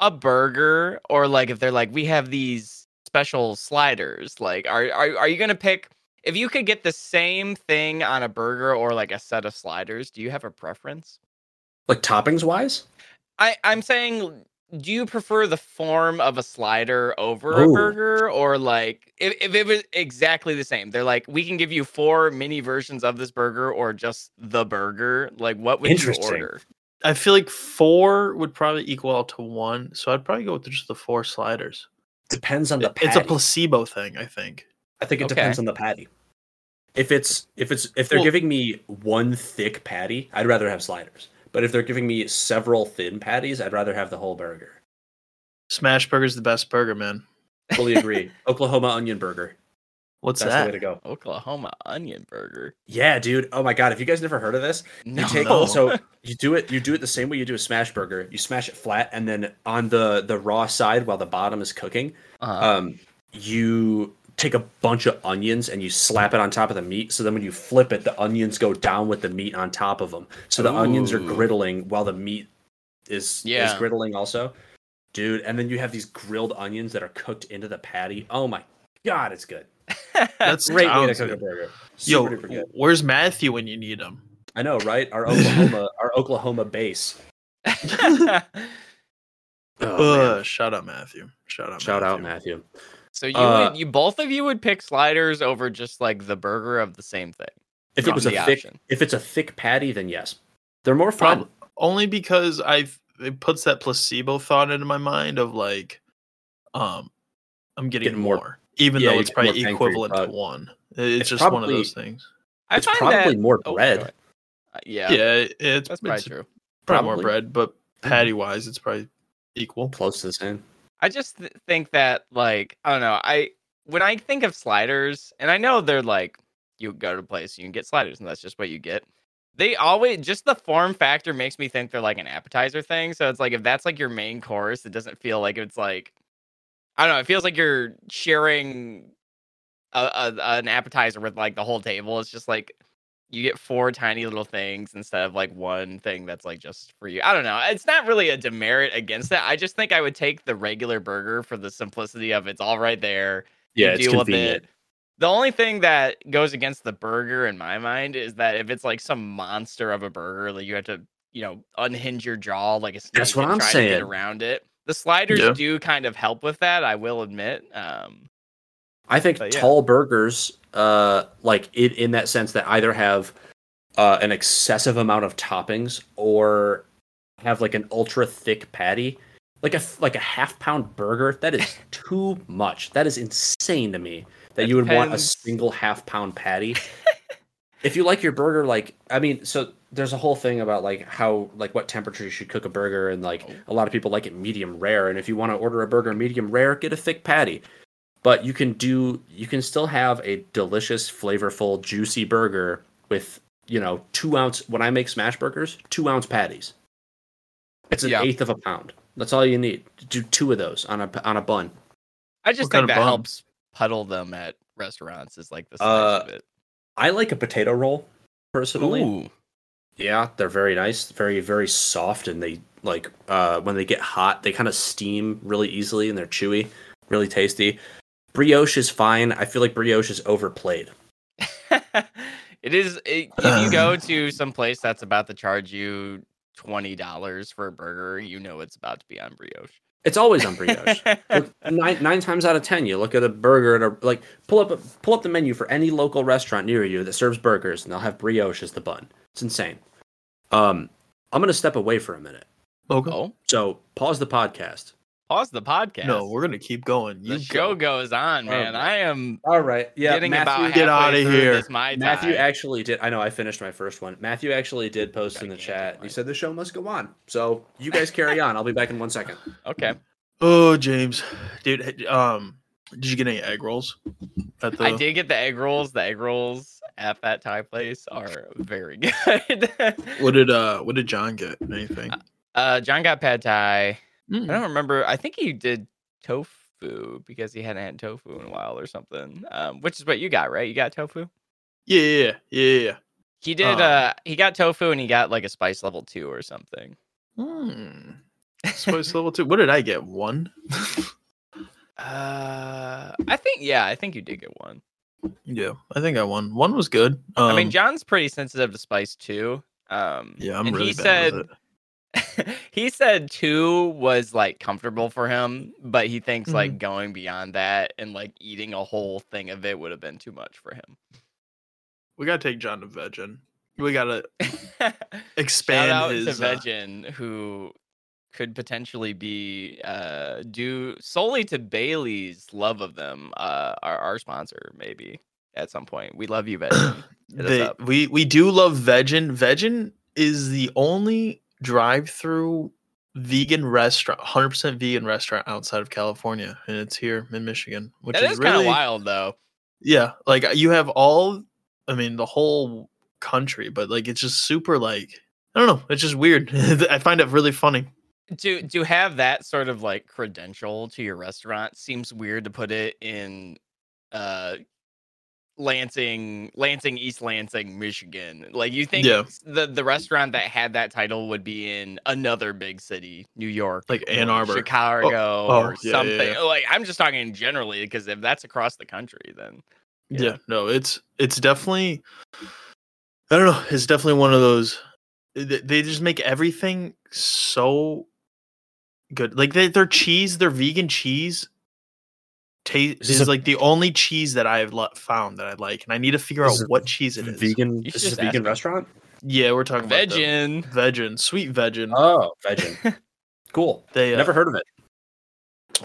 a burger or like if they're like, we have these special sliders? Like, are, are, are you going to pick if you could get the same thing on a burger or like a set of sliders? Do you have a preference? like toppings wise, I, I'm saying, do you prefer the form of a slider over a burger, or like if, if it was exactly the same? They're like, we can give you four mini versions of this burger, or just the burger. Like, what would you order? I feel like four would probably equal out to one, so I'd probably go with just the four sliders. Depends on the patty. It's a placebo thing, I think. I think it Okay. depends on the patty. If it's if it's if they're Well- giving me one thick patty, I'd rather have sliders. But if they're giving me several thin patties, I'd rather have the whole burger. Smash Burger's the best burger, man. Fully agree. Oklahoma onion burger. What's That's the way to go. Oklahoma onion burger. Yeah, dude. Oh my god, have you guys never heard of this? No, You take No. so you do it you do it the same way you do a smash burger. You smash it flat and then on the the raw side while the bottom is cooking, uh, um you take a bunch of onions and you slap it on top of the meat so then when you flip it the onions go down with the meat on top of them. So the onions are griddling while the meat is is Yeah. griddling also. Dude, and then you have these grilled onions that are cooked into the patty. Oh my god, it's good. That's Great way to cook a burger. Yo, Super duper good. where's Matthew when you need him? I know, right? Our Oklahoma, our Oklahoma base. Oh, man. uh, shout out Matthew. Shout out. Shout out Matthew. Matthew. so you Uh, would, you both of you would pick sliders over just like the burger of the same thing. If it was a thick, option. if it's a thick patty, then yes, they're more fun. Prob- only because I've it puts that placebo thought into my mind of like, um, I'm getting, Getting more- more, even Yeah, though it's probably bang for your equivalent to one. It's, It's just one of those things. I it's find probably that, more oh, bread. go ahead. Uh, yeah, Yeah, it's that's probably it's true. probably more bread, but patty wise, it's probably equal. Close to the same. I just th- think that like I don't know. I when I think of sliders, and I know they're like you go to a place you can get sliders, and that's just what you get. They always just the form factor makes me think they're like an appetizer thing. So it's like if that's like your main course, it doesn't feel like it's like I don't know. It feels like you're sharing a, a an appetizer with like the whole table. It's just like you get four tiny little things instead of like one thing that's like just for you. I don't know. It's not really a demerit against it. I just think I would take the regular burger for the simplicity of it's all right there. Yeah, you it's deal with convenient. it. The only thing that goes against the burger in my mind is that if it's like some monster of a burger, like you have to, you know, unhinge your jaw like a snake That's what I'm try to get saying. around it. The sliders Yeah. do kind of help with that, I will admit. Um, I think yeah. tall burgers, uh, like in, in that sense that either have uh, an excessive amount of toppings or have like an ultra thick patty, like a like a half pound burger. That is too much. That is insane to me. That It you would want a single half pound patty. if you like your burger, like I mean, so there's a whole thing about like how like what temperature you should cook a burger, and like a lot of people like it medium rare. And if you want to order a burger medium rare, get a thick patty but you can do you can still have a delicious flavorful juicy burger with you know two ounce when i make smash burgers two ounce patties it's an Yeah. eighth of a pound that's all you need do two of those on a on a bun I just What kind think of that bun? helps puddle them at restaurants is like the size Uh, of it. I like a potato roll personally. Ooh. yeah they're very nice very very soft and they like uh when they get hot they kind of steam really easily and they're chewy really tasty. Brioche is fine. I feel like brioche is overplayed. It is it, if you go to some place that's about to charge you twenty dollars for a burger, you know it's about to be on brioche. it's always on brioche Look, nine nine times out of ten, you look at a burger and a, like pull up pull up the menu for any local restaurant near you that serves burgers, and they'll have brioche as the bun. It's insane. Um, I'm gonna step away for a minute, Okay. oh, so pause the podcast. Pause the podcast. No, we're gonna keep going. the You show go. goes on, man. Okay. I am All right, yeah. getting Matthew, about Get out of here. This my Matthew time. actually did. I know I finished my first one. Matthew actually did post in the chat. He said the show must go on. So you guys carry on. I'll be back in one second. okay. Oh, James, dude. Um, did you get any egg rolls? At the I did get the egg rolls. The egg rolls at that Thai place are very good. What did uh What did John get? Anything? uh, John got pad thai. Mm. I don't remember. I think he did tofu because he hadn't had tofu in a while or something. Um, which is what you got, right? You got tofu. Yeah, yeah, yeah. He did. Um, uh, he got tofu and he got like a spice level two or something. Hmm. Spice level two. What did I get? One. Uh, I think yeah, I think you did get one. yeah, I think I won. One was good. Um, I mean, John's pretty sensitive to spice too. Um, yeah, I'm and really he bad said with it. he said two was like comfortable for him, but he thinks Mm-hmm. like going beyond that and like eating a whole thing of it would have been too much for him. We gotta take John to Vegin. We gotta Shout expand out his. to uh, Vegin, who could potentially be uh due solely to Bailey's love of them, uh our, our sponsor, maybe at some point. We love you, Vegin. Hit us they, up. we we do love Vegin. Vegin is the only drive-through vegan restaurant, 100% vegan restaurant outside of California, and it's here in Michigan, which is, is kind really of wild though. yeah. Like you have all, I mean, the whole country, but like it's just super like I don't know. It's just weird. I find it really funny. To to have that sort of like credential to your restaurant seems weird to put it in uh Lansing, Lansing, East Lansing, Michigan. Like you think Yeah. the the restaurant that had that title would be in another big city, New York, Like Ann Arbor. Chicago, oh, oh or yeah, something. yeah. Like I'm just talking generally because if that's across the country, then Yeah. No, it's it's definitely I don't know, it's definitely one of those eh, they, they just make everything so good. Like they, their cheese, their vegan cheese taste Is this is a- like the only cheese that I've lo- found that I like and I need to figure out what cheese it is. Vegan. This is a vegan him. restaurant. Yeah, we're talking about them. Vegin. Vegin, sweet vegin. Oh, veggie. cool. they uh, Never heard of it.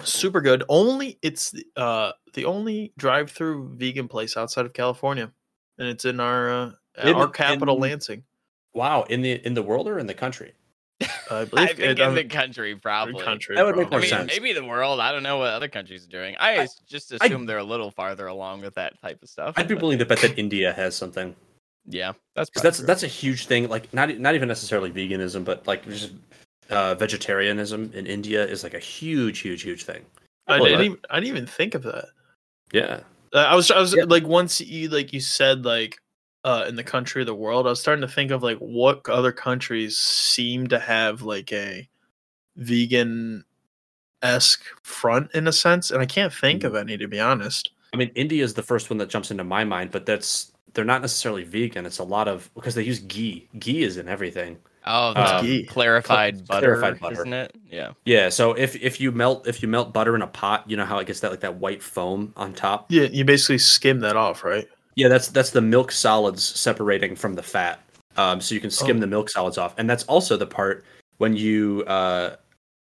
super good. Only it's the- uh the only drive-through vegan place outside of California, and it's in our uh, In- our capital, in- Lansing. Wow. In the in the world or in the country? I I believe think it, in um, the country, probably. country. That would make I mean, sense. maybe the world. I don't know what other countries are doing. I, I- just I- assume they're a little farther along with that type of stuff. I'd be willing to bet that India has something. yeah, that's 'Cause probably that's true. that's a huge thing. Like not not even necessarily veganism, but like just uh, vegetarianism in India is like a huge, huge, huge thing. I Well, didn't. that- Even, I didn't even think of that. Yeah, Uh, I was. I was Yeah. like once you like you said like uh in the country of the world. I was starting to think of like what other countries seem to have like a vegan esque front in a sense, and I can't think of any to be honest. I mean India is the first one that jumps into my mind, but that's they're not necessarily vegan. It's a lot of because they use ghee. Ghee is in everything. oh, What's the ghee? clarified Cl- butter, clarified butter. isn't it? Yeah. Yeah, so if if you melt if you melt butter in a pot, you know how it gets that like that white foam on top. Yeah, you basically skim that off, right? Yeah, that's that's the milk solids separating from the fat. Um, so you can skim Oh. the milk solids off, and that's also the part when you uh,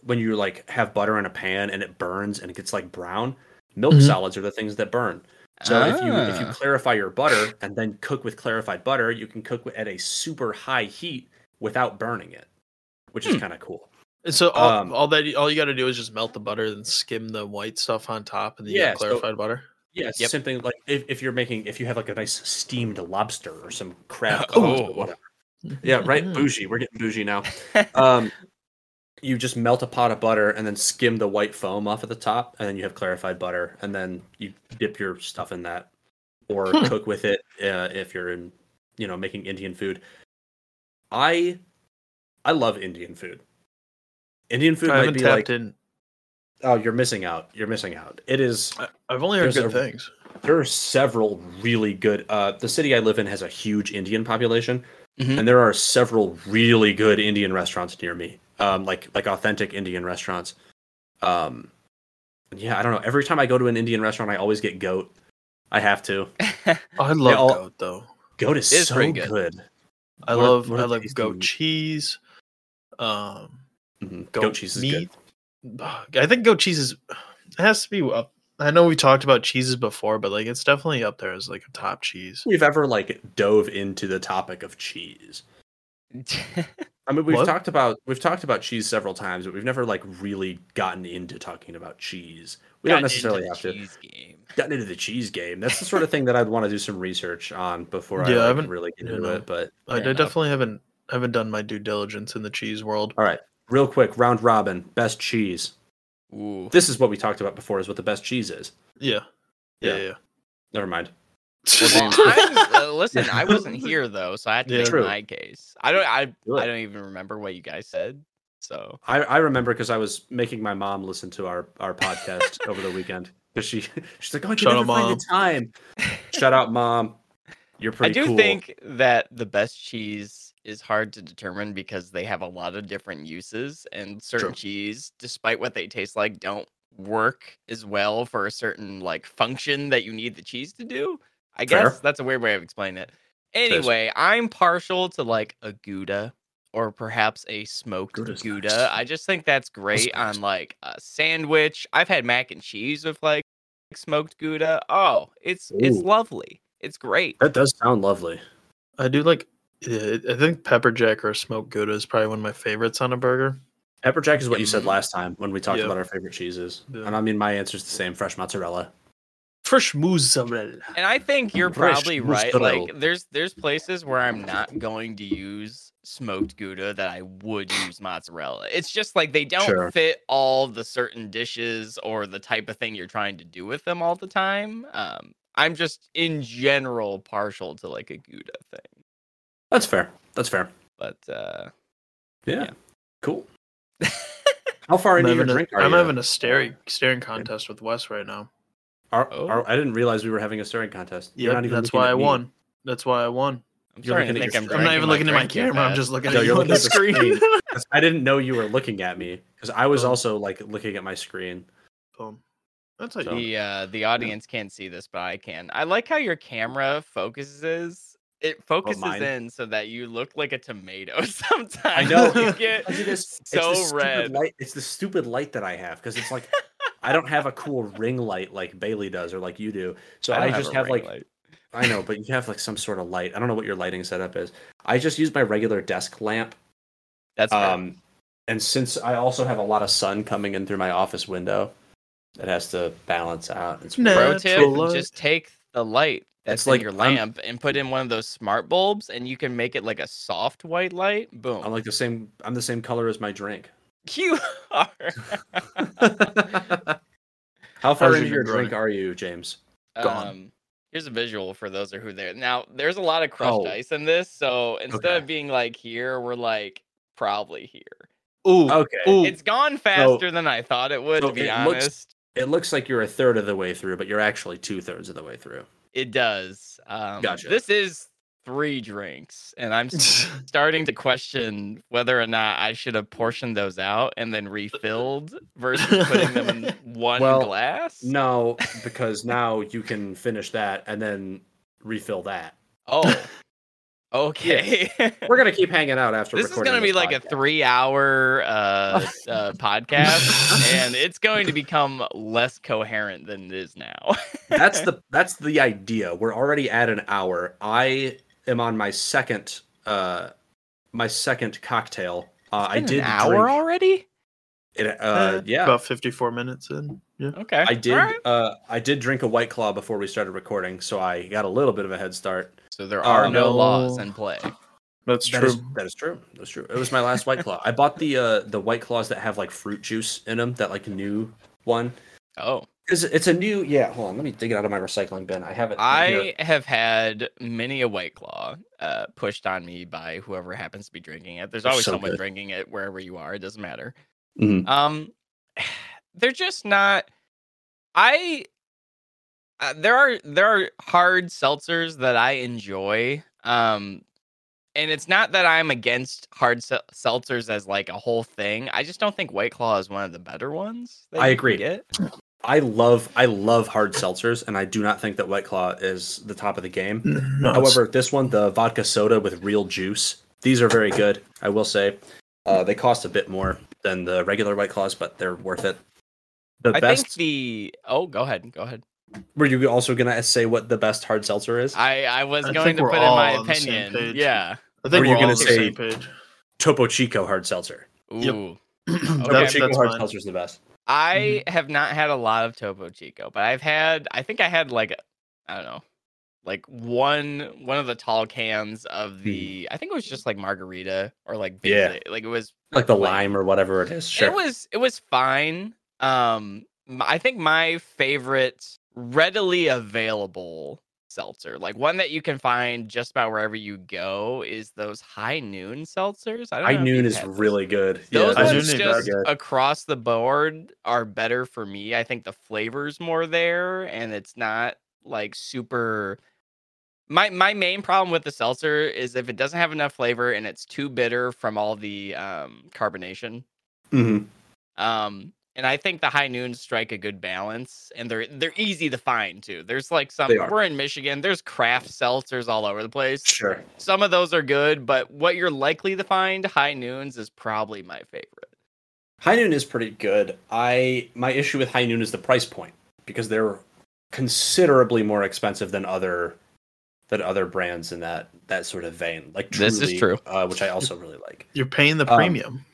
when you like have butter in a pan and it burns and it gets like brown. Milk Mhm. solids are the things that burn. So if you if you Ah. clarify your butter and then cook with clarified butter, you can cook at a super high heat without burning it, which is Hmm. kind of cool. And so all, Um, all that all you got to do is just melt the butter and skim the white stuff on top, and then you Yeah, so- clarified butter. Yeah, it's Yep. something like if, if you're making if you have like a nice steamed lobster or some crab Oh. or whatever. Yeah, right. Mhm. Bougie. We're getting bougie now. um, you just melt a pot of butter and then skim the white foam off at the top, and then you have clarified butter, and then you dip your stuff in that, or Hmm. cook with it uh, if you're in, you know, making Indian food. I, I love Indian food. Indian food I might haven't be tapped like, in. Oh, you're missing out. You're missing out. It is. I, I've only heard good a- things. There are several really good. Uh, the city I live in has a huge Indian population, Mhm. and there are several really good Indian restaurants near me. Um, like like authentic Indian restaurants. Um, yeah, I don't know. Every time I go to an Indian restaurant, I always get goat. I have to. I love all- goat though. Goat is It's so good. good. I What love what a I love goat cheese. Um, Mhm. goat, Goat, cheese is good. Ugh, I think goat cheese is it has to be up. I know we talked about cheeses before, but like it's definitely up there as like a top cheese. We've ever like dove into the topic of cheese. I mean, we've What? talked about we've talked about cheese several times, but we've never like really gotten into talking about cheese. We don't Gotten into necessarily the have to. cheese game. gotten into the cheese game. That's the sort of thing that I'd want to do some research on before I Yeah, I like, haven't- really get into know. it. But I, I definitely haven't haven't done my due diligence in the cheese world. all right, real quick, round robin, best cheese. Ooh. This is what we talked about before. Is what the best cheese is. Yeah, yeah, Yeah. yeah. Never mind. Well, uh, listen, I wasn't here though, so I had to Yeah. make True. my case. I don't. I. do I don't even remember what you guys said. So I, I remember because I was making my mom listen to our our podcast over the weekend because she she's like, oh, I can Shout never out, find Mom. the time. Shout out, mom. You're pretty I do cool. think that the best cheese is hard to determine because they have a lot of different uses, and certain True. cheese, despite what they taste like, don't work as well for a certain like function that you need the cheese to do. I Fair. guess that's a weird way of explaining it Anyway, I'm partial to like a Gouda or perhaps a smoked Gouda's Gouda. nice. I just think that's great nice. on like a sandwich. I've had mac and cheese with like smoked Gouda. Oh, it's it's lovely. It's great. that does sound lovely. I do like. Yeah, I think pepper jack or smoked gouda is probably one of my favorites on a burger. Pepper jack is what you said last time when we talked Yeah. about our favorite cheeses, Yeah. and I mean my answer is the same: fresh mozzarella. Fresh mozzarella. And I think you're Fresh probably right. Like there's there's places where I'm not going to use smoked Gouda that I would use mozzarella. It's just like they don't Sure. fit all the certain dishes or the type of thing you're trying to do with them all the time. Um I'm just in general partial to like a Gouda thing. That's fair. That's fair. But uh Yeah. Yeah. Cool. How far I'm into your having, drink are I'm you? having a staring staring contest with Wes right now. Are- Oh. are- I didn't realize we were having a staring contest. You're Yeah, not even that's why I me. won. That's why I won. I'm You're starting to at think your I'm, I'm not even my looking at my drink too camera. I'm just looking No, at you're on the at the screen. screen. 'Cause I didn't know you were looking at me because I was Oh. also like looking at my screen. Boom. That's how So- The uh the audience can't see this, but I can. I like how your camera focuses. It focuses mine? in so that you look like a tomato sometimes. I know. You get Because it is- so the stupid red. Light, it's the stupid light that I have because it's like I don't have a cool ring light like Bailey does or like you do. So I, don't just have like light. I know, but you have like some sort of light. I don't know what your lighting setup is. I just use my regular desk lamp that's fair. um and since I also have a lot of sun coming in through my office window, it has to balance out. It's Pro tip: just take the light that's It's like your I'm- lamp and put in one of those smart bulbs, and you can make it like a soft white light. Boom. I'm like the same. I'm the same color as my drink. you are. How far into your drink are you, James? Gone. Um, here's a visual for those who are there. Now, there's a lot of crushed Oh. ice in this, so instead Okay. of being like here, we're like probably here. Ooh, Okay. ooh. It's gone faster than I thought it would, so to be it honest. looks- It looks like you're a third of the way through, but you're actually two thirds of the way through. It does. Um, Gotcha. This is three drinks, and I'm starting to question whether or not I should have portioned those out and then refilled versus putting them in one Well, glass. No, because now you can finish that and then refill that. Oh, okay. We're gonna keep hanging out after. this is going to be like a three-hour uh, uh, podcast, and it's going to become less coherent than it is now. that's the that's the idea. We're already at an hour. I am on my second uh my second cocktail. Uh, I Been did an hour drink already. it. Eh, Uh, yeah, about 54 minutes in. Yeah. Okay, I did. Alright. Uh, I did drink a white claw before we started recording, so I got a little bit of a head start. So there are Uh, no laws no. in play. That's true. is that is true. That's true. It was my last white claw. I bought the uh the white claws that have like fruit juice in them. That like new one. Oh. It's, it's a new yeah. Hold on, let me dig it out of my recycling bin. I have it. right here. I have had many a white claw uh, pushed on me by whoever happens to be drinking it. There's always so someone good. drinking it wherever you are. It doesn't matter. Mhm. Um, they're just not. I uh, there are there are hard seltzers that I enjoy. Um, and it's not that I'm against hard sel- seltzers as like a whole thing. I just don't think White Claw is one of the better ones. that I you agree. Get. I love I love hard seltzers, and I do not think that White Claw is the top of the game. No, it's- However, this one, the vodka soda with real juice, these are very good. I will say, uh, they cost a bit more than the regular White Claws, but they're worth it. The I best. think the oh, go ahead, go ahead. Were you also gonna say what the best hard seltzer is? I I was I going to put in my on the same opinion. Yeah. I think were we're you all gonna on the say- same page. Topo Chico hard seltzer. Ooh. Yep. Topo that's, Chico hard fine. seltzer is the best. I have not had a lot of Topo Chico, but I've had I think I had like I don't know, like one one of the tall cans of the I think it was just like margarita or like Hmm. Yeah. basic- like it was Like the Like- lime or whatever it is. Sure. it was it was fine. Um I think my favorite readily available seltzer, like one that you can find just about wherever you go, is those high noon seltzers. I don't High know noon is really good. Those those ones just across the board are better for me. I think the flavor's more there, and it's not like super. My my main problem with the seltzer is if it doesn't have enough flavor and it's too bitter from all the um, carbonation. Mhm. Um, and I think the high noons strike a good balance, and they're they're easy to find too. There's like some we're in Michigan. There's craft seltzers all over the place. Sure. Some of those are good, but what you're likely to find, high noons, is probably my favorite. High Noon is pretty good. I my issue with High Noon is the price point because they're considerably more expensive than other than other brands in that that sort of vein. Like This is true. uh, which I also really like. You're paying the Um, premium.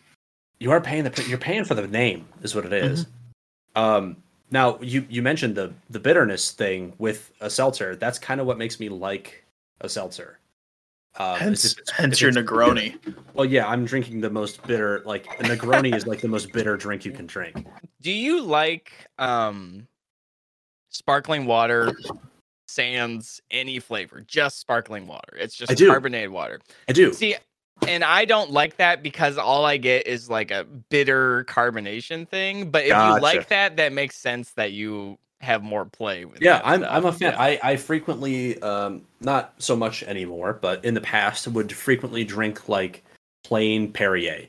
You are paying the you're paying for the name is what it is. Mm-hmm. Um, now you you mentioned the the bitterness thing with a seltzer. That's kind of what makes me like a seltzer. Um, hence, if it's- hence if your it's- Negroni. Well, yeah, I'm drinking the most bitter. Like a Negroni is like the most bitter drink you can drink. Do you like um sparkling water, sans any flavor, just sparkling water? It's just I do. carbonated water. I do. See, and I don't like that because all I get is like a bitter carbonation thing. But if Gotcha. you like that, that makes sense that you have more play with. It. Yeah, I'm stuff. I'm a fan. Yeah. I I frequently um not so much anymore, but in the past would frequently drink like plain Perrier.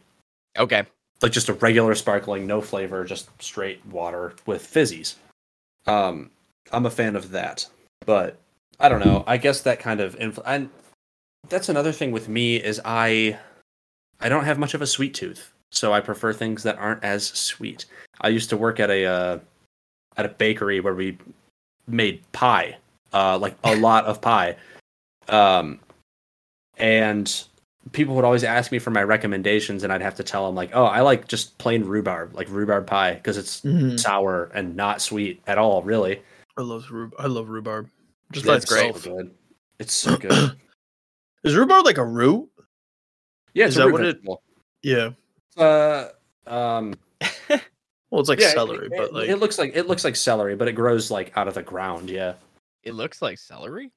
okay. Like just a regular sparkling, no flavor, just straight water with fizzies. Um I'm a fan of that. But I don't know. I guess that kind of influ- and that's another thing with me is I I don't have much of a sweet tooth. So I prefer things that aren't as sweet. I used to work at a uh, at a bakery where we made pie, uh, like a lot of pie. Um, and people would always ask me for my recommendations, and I'd have to tell them like, "Oh, I like just plain rhubarb, like rhubarb pie, because it's Mhm. sour and not sweet at all, really." I love rhubarb. I love rhubarb. Just Yeah, by it's itself. so good. It's so good. Is rhubarb like a root? Yeah, Is a that root what it- Yeah. Uh, um, Well, it's like yeah, celery, it, but like it looks like it looks like celery, but it grows like out of the ground. Yeah, It looks like celery.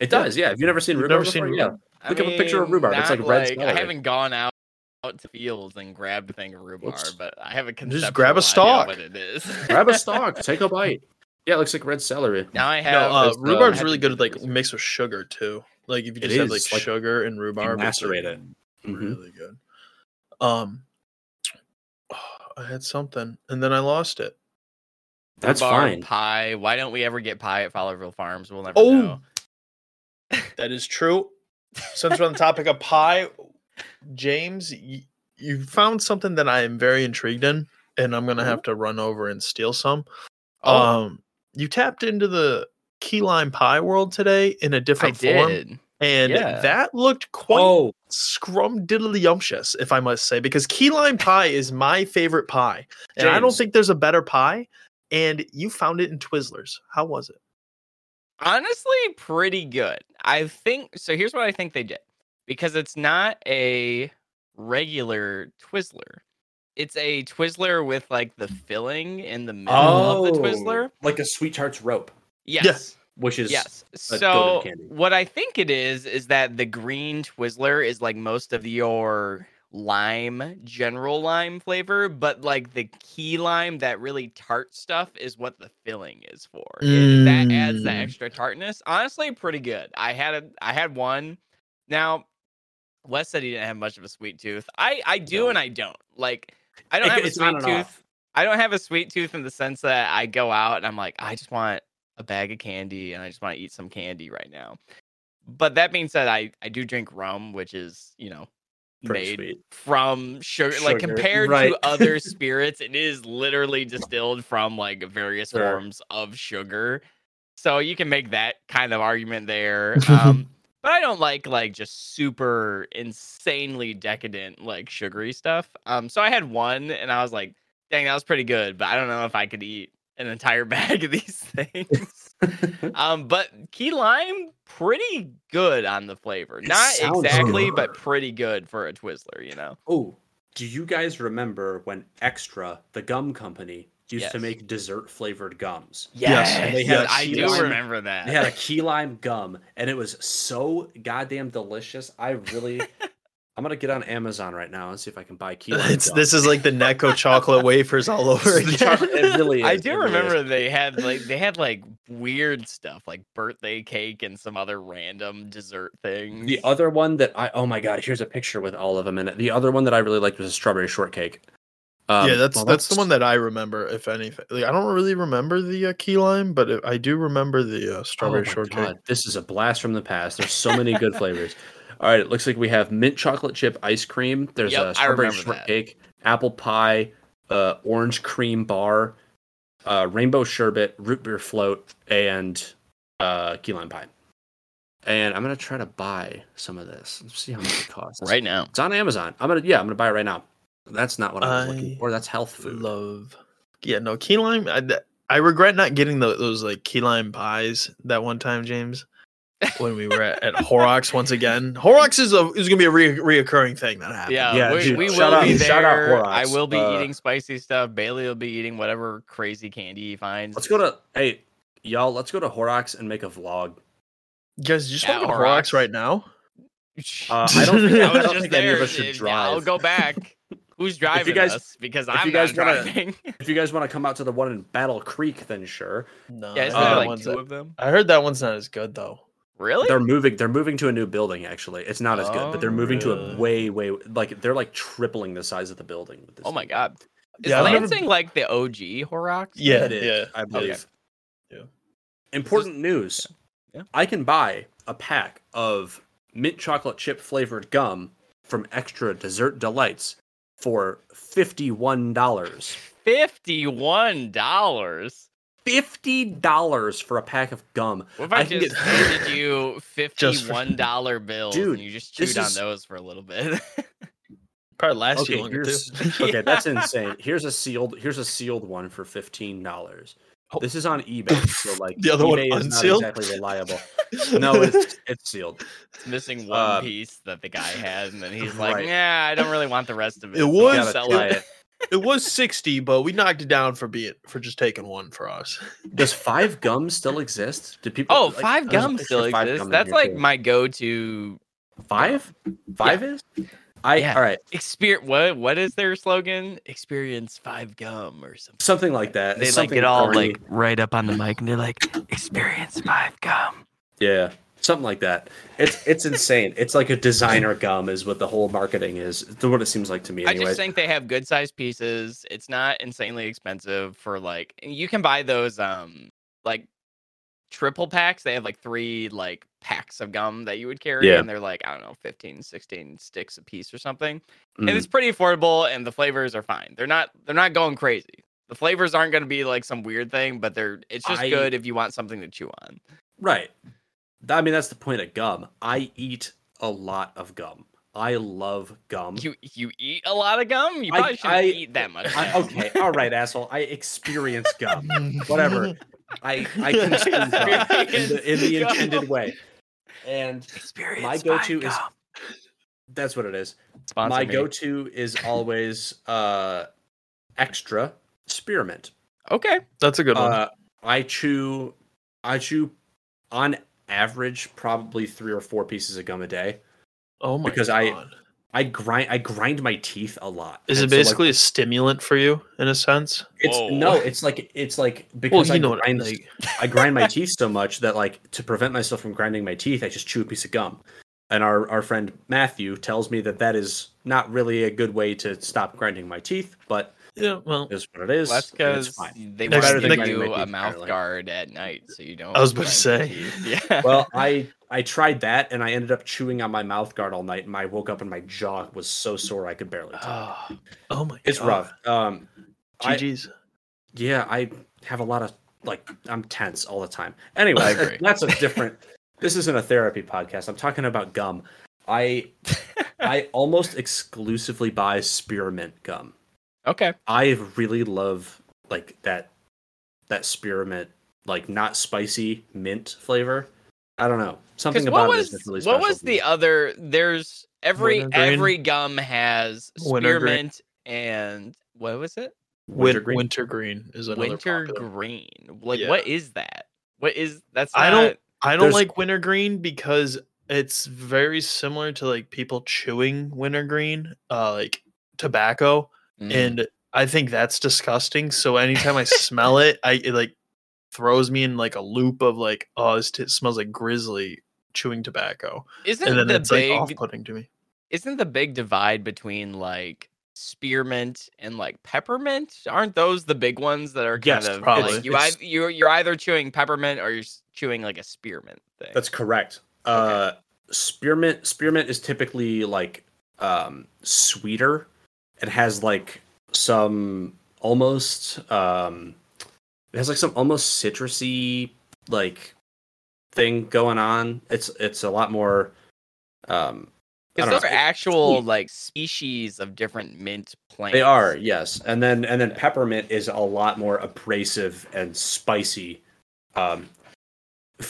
it does. Yeah, have you never seen rhubarb? never seen before? rhubarb? I Look up a picture of rhubarb. It's like red I celery. haven't gone out out to fields and grabbed a thing of rhubarb, Let's- but I have a Just grab a stalk. What it is. Grab a stalk, take a bite. Yeah, it looks like red celery. now I No, have. uh, this, uh, rhubarb's really good like research. mixed with sugar too. Like if you It just have like like, sugar and rhubarb, it's, like, macerate it. Mhm. really good. Um, I had something and then I lost it. That's Rhubarb fine. Pie. Why don't we ever get pie at Fowlerville Farms? We'll never Oh, know. That is true. Since we're on the topic of pie, James, you, you found something that I am very intrigued in, and I'm gonna have to run over and steal some. Oh. Um, you tapped into the key lime pie world today in a different form, did. and yeah. that looked quite Oh, scrumdiddlyumptious, if I must say, because key lime pie is my favorite pie, and I don't think there's a better pie. And you found it in Twizzlers. How was it? honestly pretty good. I think so. Here's what I think they did because it's not a regular Twizzler. It's a Twizzler with like the filling in the middle of the Twizzler. Oh, like a SweeTarts rope, Yes. yes. which is Yes. So what I think it is is that the green Twizzler is like most of your lime, general lime flavor, but like the key lime, that really tart stuff, is what the filling is for. It- that adds the Mm. extra tartness. Honestly, pretty good. I had a, I had one. Now, Wes said he didn't have much of a sweet tooth. I, I do No. and I don't. Like, I don't It- have a sweet tooth. I don't have a sweet tooth in the sense that I go out and I'm like, I just want a bag of candy and I just want to eat some candy right now. But that being said, I, I do drink rum, which is, you know, Pretty made sweet. from sugar. Like compared right. to other spirits, it is literally distilled from like various Sure. forms of sugar. So you can make that kind of argument there. Um, but I don't like like just super insanely decadent like sugary stuff. Um, so I had one and I was like, dang, that was pretty good, but I don't know if I could eat an entire bag of these things. um, but key lime, pretty good on the flavor. It Not exactly, good. but pretty good for a Twizzler, you know. oh, do you guys remember when Extra, the gum company, used to make dessert flavored gums? Yes, and they had a I key do lime- remember that. They had a key lime gum, and it was so goddamn delicious. I really, I'm gonna get on Amazon right now and see if I can buy key lime. It's, gum. this is like the Necco chocolate wafers all over again. chocolate- it really is. I it do really is. remember they had like they had like weird stuff like birthday cake and some other random dessert things. The other one that I oh my god, here's a picture with all of them in it. The other one that I really liked was a strawberry shortcake. Um, yeah, that's well, that's the one that I remember. If anything, like, I don't really remember the uh, key lime, but it, I do remember the uh, oh strawberry my shortcake. God, This is a blast from the past. There's so many good flavors. All right, it looks like we have mint chocolate chip ice cream. There's Yep, I a strawberry remember that. shortcake, apple pie, uh, orange cream bar, uh, rainbow sherbet, root beer float, and uh, key lime pie. And I'm gonna try to buy some of this. Let's see how much it costs. right now. It's on Amazon. I'm gonna yeah, I'm gonna buy it right now. That's not what I was looking for. That's health food. Love, yeah, no key lime. I, I regret not getting tho- those like key lime pies that one time, James, when we were at, at Horrocks once again. Horrocks is a is gonna be a re- reoccurring thing that happens. Yeah, Yeah, we, dude, we shout will out- be shout out there. I will be Uh, eating spicy stuff. Bailey will be eating whatever crazy candy he finds. Let's go to hey y'all. Let's go to Horrocks and make a vlog. you guys just At want to go to Horrocks? Horrocks right now? Uh, I don't think, I I don't just think any of us should If- drive. I'll go back. Who's driving guys- us? Because if I'm you guys not wanna- driving. If you guys want to come out to the one in Battle Creek, then sure. No, yeah, I heard that like one's two not- of them? I heard that one's not as good though. Really? They're moving. They're moving to a new building. Actually, it's not as good, but they're Oh, moving to a oh, way, way like they're like tripling the size of the building. With this Oh my new god. Is Yeah, I've never- like the OG Horrocks? Yeah, It is, yeah. I believe. Yeah. Important news. Yeah. I can buy a pack of mint chocolate chip flavored gum from Extra Dessert Delights for fifty-one dollars. Fifty-one dollars. fifty dollars for a pack of gum. What if I, I just get- handed you Just for- fifty-one dollar bills Dude, and you just this chewed on is- those for a little bit? Probably last Okay, you longer too. okay. That's insane. Here's a sealed. Here's a sealed one for fifteen dollars. Oh. This is on eBay, so like The other one eBay is unsealed? not exactly reliable. No, it's it's sealed. It's missing one Uh, piece that the guy had, and then he's like, right. "Yeah, I don't really want the rest of it." It so was- sell it." it. it was sixty, but we knocked it down for being for just taking one for us. Does five gum still exist? Do people? Oh, like, five there's gum still of Five exists. Gum That's like too. my go-to five. Five is. I Yeah. all right. experience. What what is their slogan? Experience five gum or something. Something like that. They It's like get all like right up on the mic and they're like, "Experience five gum." Yeah, something like that. It's it's insane. It's like a designer gum is what the whole marketing is. It's what it seems like to me. I just think they have good sized pieces. It's not insanely expensive for like you can buy those um like triple packs. They have like three like packs of gum that you would carry Yeah. and they're like I don't know 15 16 sticks a piece or something. Mm. And it's pretty affordable and the flavors are fine. They're not they're not going crazy. The flavors aren't going to be like some weird thing, but they're it's just I- good if you want something to chew on. right. I mean, that's the point of gum. I eat a lot of gum. I love gum. You you eat a lot of gum? You I- probably shouldn't I- eat that much. I, okay, all right, asshole. I experience gum. Whatever. I I consume gum in the, in the Experience intended way, and Experience my go-to five is that's what it is. Sponsor my me. go-to is always uh extra spearmint. Okay. That's a good one. Uh, I chew, I chew, on average, probably three or four pieces of gum a day. Oh my because god! I- I grind, I grind my teeth a lot. Is it And so, like, basically a stimulant for you in a sense? it's Whoa. no, it's like it's like Well, because you I know what I grind. I grind my teeth so much that like to prevent myself from grinding my teeth, I just chew a piece of gum. And our our friend Matthew tells me that that is not really a good way to stop grinding my teeth, but Yeah, well, it is what it is. Well, that's because fine. they Next- want to give you my a mouth apparently. guard at night, so you don't. I was about to say. your. Yeah. well, I I tried that and I ended up chewing on my mouth guard all night, and I woke up and my jaw was so sore I could barely talk. oh, oh my, It's god. rough. Um, I- GG's. yeah, I have a lot of like I'm tense all the time. Anyway, that's a different. this isn't a therapy podcast. I'm talking about gum. I I almost exclusively buy spearmint gum. Okay. I really love like that that spearmint like not spicy mint flavor. I don't know something about what was is really special. what was the other? There's every Wintergreen? every gum has spearmint and what was it? Wintergreen, Wintergreen? wintergreen is another Winter popular- green. Like Yeah. what is that? What is that's? I don't- I don't There's- like wintergreen because it's very similar to like people chewing wintergreen, uh, like tobacco, Mm. and I think that's disgusting. So anytime I smell it, I it like throws me in like a loop of like, oh, this t- smells like grizzly chewing tobacco, isn't and then the it's like big off-putting to me. isn't the big divide between like spearmint and like peppermint? Aren't those the big ones that are kind Yes, of probably. like you It's- either you're you're either chewing peppermint or you're chewing like a spearmint thing. That's correct. Uh, spearmint spearmint is typically like um, sweeter. It has like some almost um, it has like some almost citrusy like thing going on. It's it's a lot more. Um, because those know. are actual sweet. like species of different mint plants. They are yes, and then and then peppermint is a lot more abrasive and spicy, um,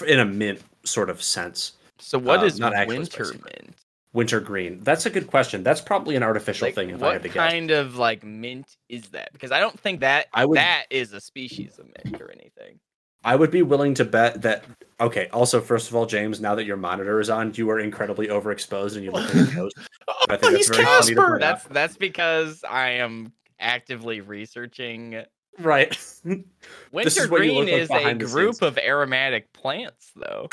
in a mint sort of sense. So what uh, is not winter spicy. mint? Wintergreen. That's a good question. That's probably an artificial Like, thing if I had to guess. what kind of like mint is that? Because I don't think that I would- that is a species of mint or anything. I would be willing to bet that. Okay. Also, first of all, James, now that your monitor is on, you are incredibly overexposed and you look like a ghost. I think Oh, that's he's very Casper. That's that's because I am actively researching Right. Winter green like is a group scenes. of aromatic plants, though.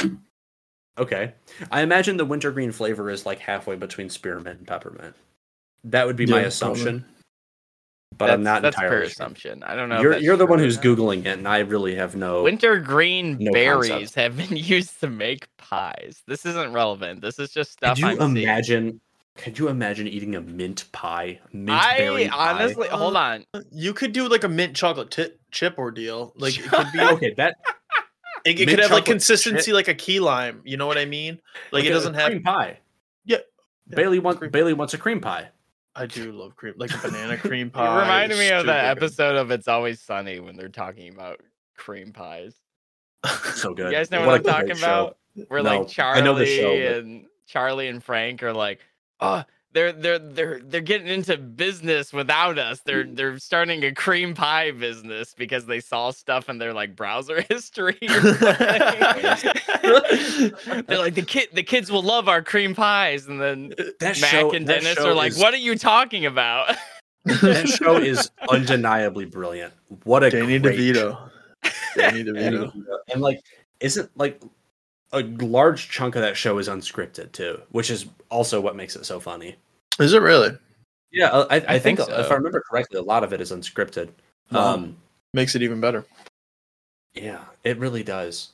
Okay. I imagine the wintergreen flavor is like halfway between spearmint and peppermint. That would be my Yeah, assumption, but that's, I'm not that's a entirely sure. assumption. I don't know. You're you're the one who's googling it, and I really have no. Winter green No berries concept. have been used to make pies. This isn't relevant. This is just stuff Could you I'm seeing. imagine? Could you imagine eating a mint pie? Mint berry I pie? honestly hold on. You could do like a mint chocolate ti- chip ordeal. Like it could be. okay, that It, it could have like chocolate consistency like a key lime. You know what I mean? Like it a doesn't have. cream pie. Yeah. Bailey wants cream- Bailey wants a cream pie. I do love cream, like a banana cream You pie. reminded me of that episode of It's Always Sunny when they're talking about cream pies. So good. You guys know What what, a I'm talking great show. about? Where No, like Charlie I know the show, but- and Charlie and Frank are like, oh, they're they're they're they're getting into business without us. They're mm. they're starting a cream pie business because they saw stuff in their like browser history. they're like the kid the kids will love our cream pies, and then That Mac show, and Dennis are like, is- what are you talking about? That show is undeniably brilliant. What a Danny great DeVito. Danny Danny DeVito. DeVito. And like, isn't like a large chunk of that show is unscripted too, which is also what makes it so funny. Is it really? Yeah, uh, I, I, think, think if. I remember correctly, a lot of it is unscripted. Wow. Um, Makes it even better. yeah, it really does.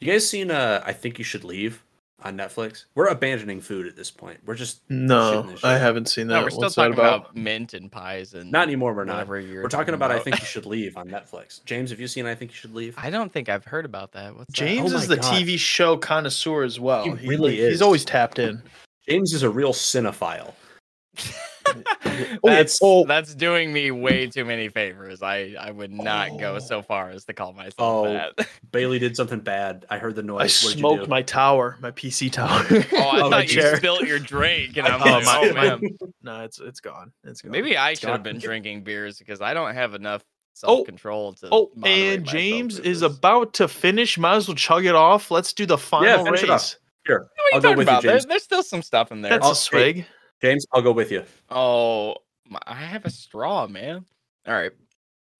You guys seen? Uh, I think you should leave on Netflix. We're abandoning food at this point. We're just No, I haven't seen that. no, we're still What's talking about? mint and pies and not anymore. We're not. whatever you're We're talking about. I think you should leave on Netflix. James, have you seen? I think you should leave. I don't think I've heard about that. What's that? James Oh is the God. TV show connoisseur as well. He really He's is. always tapped in. James is a real cinephile. Oh, that's oh. that's doing me way too many favors. I I would not go Oh. so far as to call myself Oh, that. Bailey did something bad. I heard the noise. I What did you smoked do? my tower, my PC tower. Oh, I Oh, thought you chair. spilt your drink, and I'm Oh, like, oh man, No, it's it's gone. It's gone. maybe I should have been drinking beers because I don't have enough Oh, self control to. Oh, and James is about to finish. Might as well chug it off. Let's do the final finish race. Here, What are you I'll talking with you, about? There- there's still some stuff in there. That's I'll- a swig. James, I'll go with you. Oh, I have a straw, man. All right.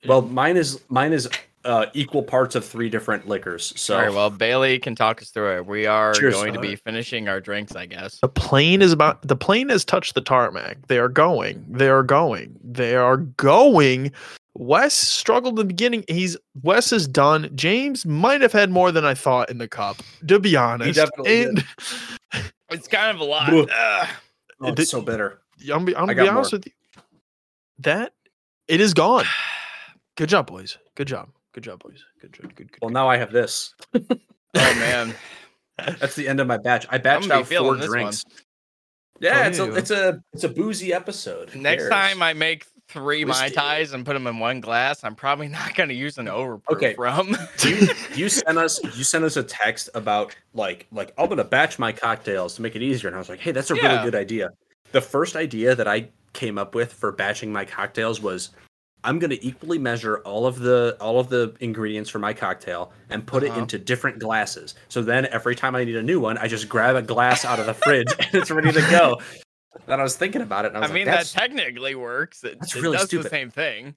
Well, mine is mine is uh, equal parts of three different liquors. So All right. Well, Bailey can talk us through it. We are Cheers. going to be finishing our drinks, I guess. The plane is about. The plane has touched the tarmac. They are going. They are going. They are going. Wes struggled in the beginning. He's Wes is done. James might have had more than I thought in the cup, to be honest. definitely and It's kind of a lot. Ugh. Ugh. oh, it's Did- so bitter. I'm, be, I'm gonna be got honest with you. That it is gone. Good job, boys. Good job. Good job, boys. Good job. Good. Good. Well, now I have this. Oh man. That's the end of my batch. I batched out four drinks. Oh, Yeah, it's a it's a it's a boozy episode. Next time I make three mai Whiskey. tais and put them in one glass, I'm probably not going to use an overproof Okay. rum. you you sent us you sent us a text about like like I'm gonna batch my cocktails to make it easier, and I was like, hey, that's a Yeah. really good idea. The first idea that I came up with for batching my cocktails was I'm gonna equally measure all of the all of the ingredients for my cocktail and put Uh-huh. it into different glasses. So then every time I need a new one, I just grab a glass out of the fridge and it's ready to go. And I was thinking about it, I I like, mean, that technically works. It, that's it really does stupid. the same thing.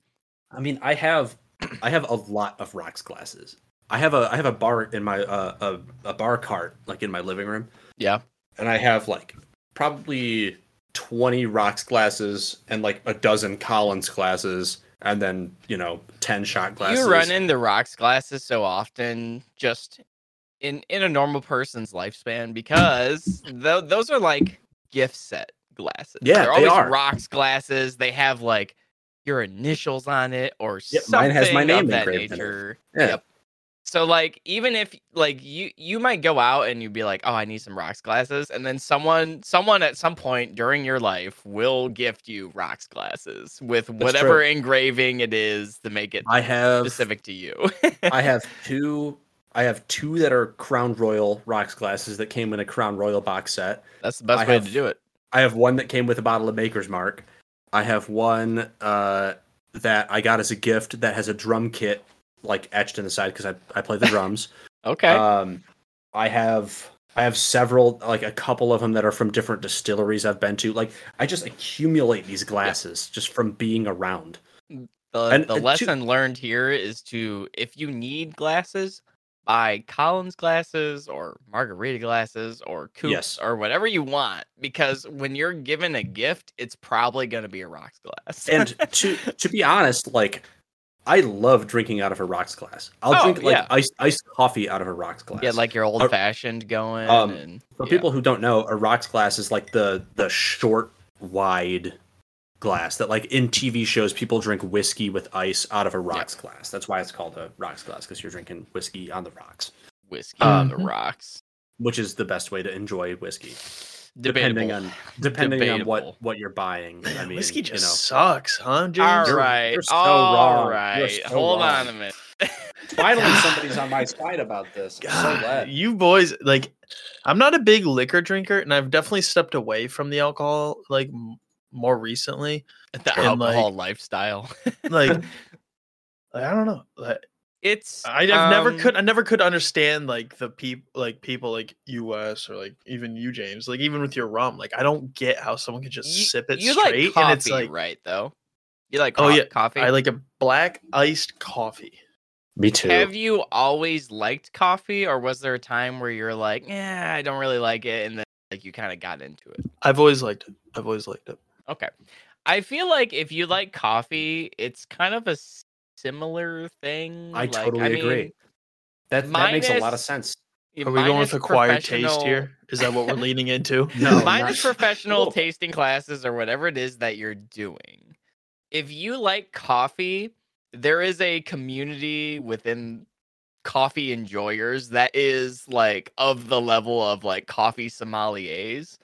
I mean, I have I have a lot of rocks glasses. I have a I have a bar in my uh, a a bar cart like in my living room, Yeah. and I have like probably twenty rocks glasses and like a dozen Collins glasses, and then you know ten shot glasses. You run into rocks glasses so often just in in a normal person's lifespan because tho- those are like gift set glasses. Yeah, They're they always are. rocks glasses. They have like your initials on it or Yep, something mine has my name of that engraved in it. nature. Yeah. Yep. So like even if like you you might go out and you'd be like, "Oh, I need some rocks glasses." And then someone someone at some point during your life will gift you rocks glasses with whatever engraving it is to make it I have specific to you. I have two. I have two that are Crown Royal rocks glasses that came in a Crown Royal box set. That's the best I way have- to do it. I have one that came with a bottle of Maker's Mark. I have one uh, that I got as a gift that has a drum kit like etched in the side because I, I play the drums. Okay. Um, I have I have several like a couple of them that are from different distilleries I've been to. Like I just accumulate these glasses just from being around. the and- the and to- lesson learned here is to if you need glasses, buy Collins glasses or margarita glasses or coops Yes. or whatever you want because when you're given a gift, it's probably going to be a rocks glass. And to to be honest, like I love drinking out of a rocks glass. I'll Oh, drink like yeah. iced iced coffee out of a rocks glass. Get like your old fashioned going. um, and For yeah. people who don't know, a rocks glass is like the the short, wide glass that like in TV shows people drink whiskey with ice out of a rocks glass. That's why it's called a rocks glass because you're drinking whiskey on the rocks, whiskey mm-hmm. on the rocks. which is the best way to enjoy whiskey. Debatable. Depending on depending on what what you're buying. I mean, whiskey you just know, sucks, huh, James? All You're- right. you're so all wrong. right. So Hold wrong. on a minute. finally somebody's on my side about this. I'm so glad. you boys like I'm not a big liquor drinker and I've definitely stepped away from the alcohol like m- more recently. the And, like- alcohol lifestyle. Like, like, I don't know. Like, It's I I've never um, could I never could understand like the people like people like US or like even you James like even with your rum like I don't get how someone could just you, sip it you straight like coffee, and it's like right? Though you like Oh, co- yeah, coffee. I like a black iced coffee. Me too. Have you always liked coffee, or was there a time where you're like, "Yeah, I don't really like it," and then like you kind of got into it? I've always liked it. I've always liked it. Okay, I feel like if you like coffee, it's kind of a similar thing. I like, totally agree. mean, that that makes a lot of sense. Are we going minus with acquired taste here? Is that what we're leaning into? No, minus not- professional little tasting classes or whatever it is that you're doing. If you like coffee, there is a community within coffee enjoyers that is like of the level of like coffee sommeliers.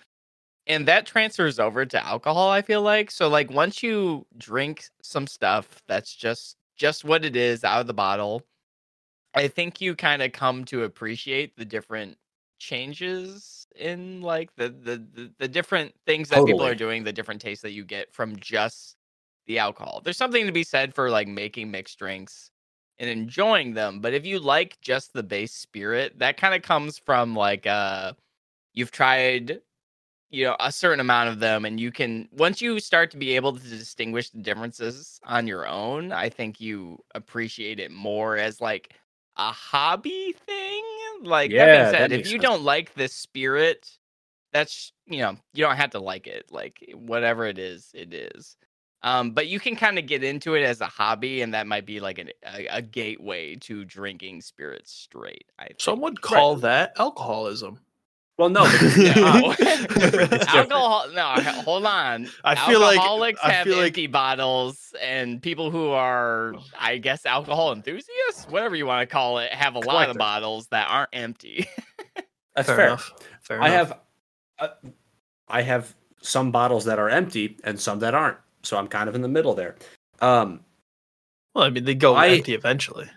And that transfers over to alcohol, I feel like. So like once you drink some stuff that's just just what it is out of the bottle, I think you kind of come to appreciate the different changes in like the the the, the different things that people are doing, the different tastes that you get from just the alcohol. There's something to be said for like making mixed drinks and enjoying them, but if you like just the base spirit, that kind of comes from like uh you've tried you know a certain amount of them and you can once you start to be able to distinguish the differences on your own i think you appreciate it more as like a hobby thing like that Yeah, being that said if you sense. don't like this spirit that's you know you don't have to like it like whatever it is it is um but you can kind of get into it as a hobby and that might be like an, a, a gateway to drinking spirits straight i think. Some would call that alcoholism. Well, no, because, No. It's different. alcohol no hold on I feel like- alcoholics I have feel like- empty bottles and people who are i guess alcohol enthusiasts whatever you want to call it have a lot of bottles that aren't empty that's Fair, fair. enough. Fair I enough. have, uh, I have some bottles that are empty and some that aren't. So I'm kind of in the middle there. Um, Well, I mean, they go I- empty eventually.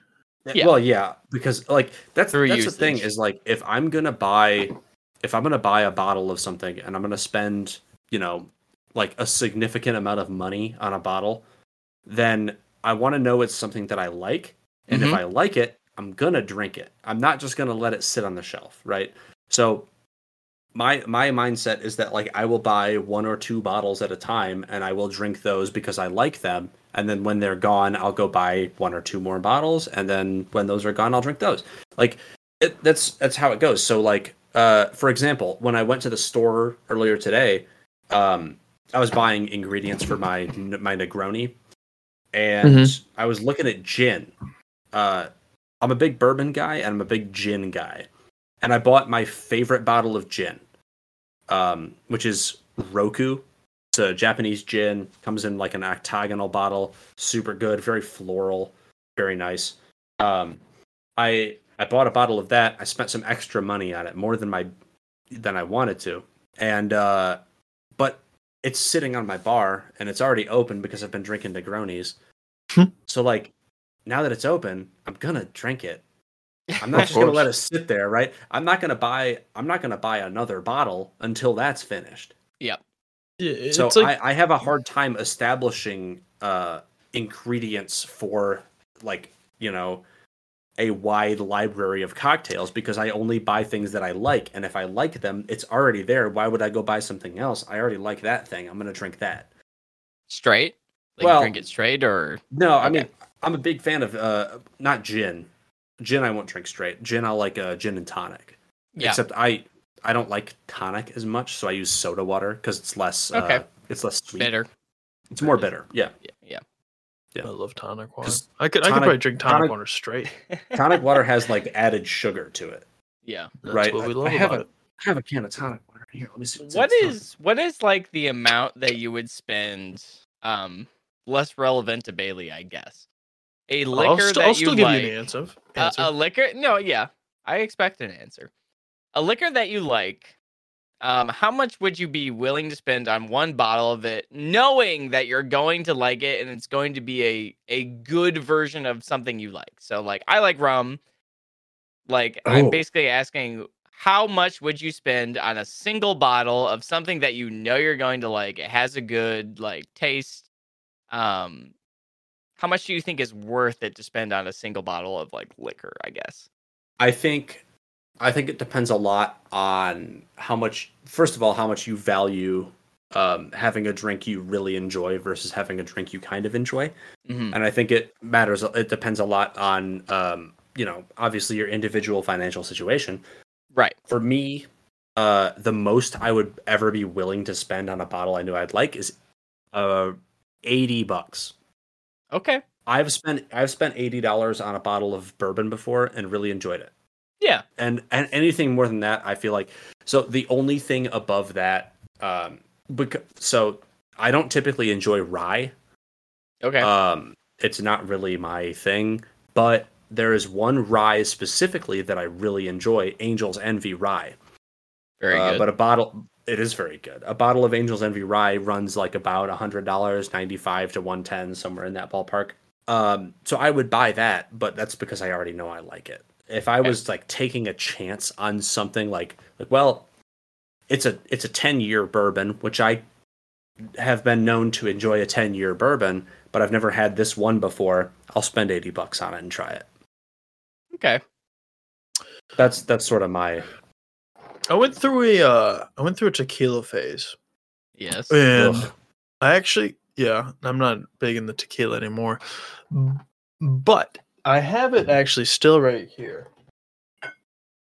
Yeah. Well, yeah, because like that's Through that's the thing is like if I'm gonna buy, if I'm gonna buy a bottle of something and I'm gonna spend, you know, like a significant amount of money on a bottle, then I want to know it's something that I like, and if Mhm. I like it, I'm gonna drink it. I'm not just gonna let it sit on the shelf, right? So my my mindset is that like I will buy one or two bottles at a time and I will drink those because I like them and then when they're gone I'll go buy one or two more bottles and then when those are gone I'll drink those. Like it, that's that's how it goes. So like uh for example, when I went to the store earlier today, um I was buying ingredients for my my Negroni and I was looking at gin. Uh I'm a big bourbon guy and I'm a big gin guy and I bought my favorite bottle of gin, um, which is Roku. It's a Japanese gin. Comes in like an octagonal bottle. Super good, very floral, very nice. Um, I I bought a bottle of that. I spent some extra money on it, more than my than I wanted to, and uh, but it's sitting on my bar and it's already open because I've been drinking Negronis. Hmm. so like now that it's open, I'm gonna drink it. I'm not just gonna let it sit there, right? I'm not gonna buy. I'm not gonna buy another bottle until that's finished. Yeah, it's so like I, I have a hard time establishing uh, ingredients for like you know a wide library of cocktails because I only buy things that I like, and if I like them, it's already there. Why would I go buy something else? I already like that thing. I'm gonna drink that. straight like Well- drink it straight or No, I Okay. mean I'm a big fan of uh, not gin. Gin I won't drink straight. Gin I'll like uh, gin and tonic. yeah Except I I don't like tonic as much, so I use soda water because it's less Okay. uh, it's less sweet. bitter It's more bitter. Yeah. yeah, yeah Yeah. I love tonic water. I could I could probably drink tonic, tonic- water straight. Tonic water has like added sugar to it. yeah. That's Right, what we I- love I have about a- it. I have a can of tonic water here. Let me see. what's in What this is what is like the amount that you would spend? Um, less relevant to Bailey, I guess. A liquor I'll, st- that I'll you still give like. you an answer. a, answer. a liquor no yeah i expect an answer a liquor that you like um how much would you be willing to spend on one bottle of it knowing that you're going to like it and it's going to be a a good version of something you like? So like i like rum. Like i'm Oh. basically asking how much would you spend on a single bottle of something that you know you're going to like? It has a good like taste. Um how much do you think is worth it to spend on a single bottle of like liquor i guess? I think I think it depends a lot on how much first of all how much you value um, having a drink you really enjoy versus having a drink you kind of enjoy. Mhm. And I think it matters it depends a lot on um, you know, obviously your individual financial situation. right For me, uh the most I would ever be willing to spend on a bottle I knew I'd like is uh 80 bucks. okay I've spent I've spent eighty dollars on a bottle of bourbon before and really enjoyed it. Yeah And and anything more than that, I feel like so the only thing above that, um, because so I don't typically enjoy rye. okay Um, it's not really my thing, but there is one rye specifically that I really enjoy, Angel's Envy rye. very Uh, good But a bottle, it is very good. A bottle of Angel's Envy rye runs like about a hundred dollars, ninety five to one ten, somewhere in that ballpark. Um, so I would buy that, but that's because I already know I like it. If I was like taking a chance on something like, like well, it's a it's a ten year bourbon, which I have been known to enjoy a ten year bourbon, but I've never had this one before. I'll spend eighty bucks on it and try it. okay That's that's sort of my I went through a uh, I went through a tequila phase, yes and Ugh. I actually yeah I'm not big in the tequila anymore, but I have it actually still right here.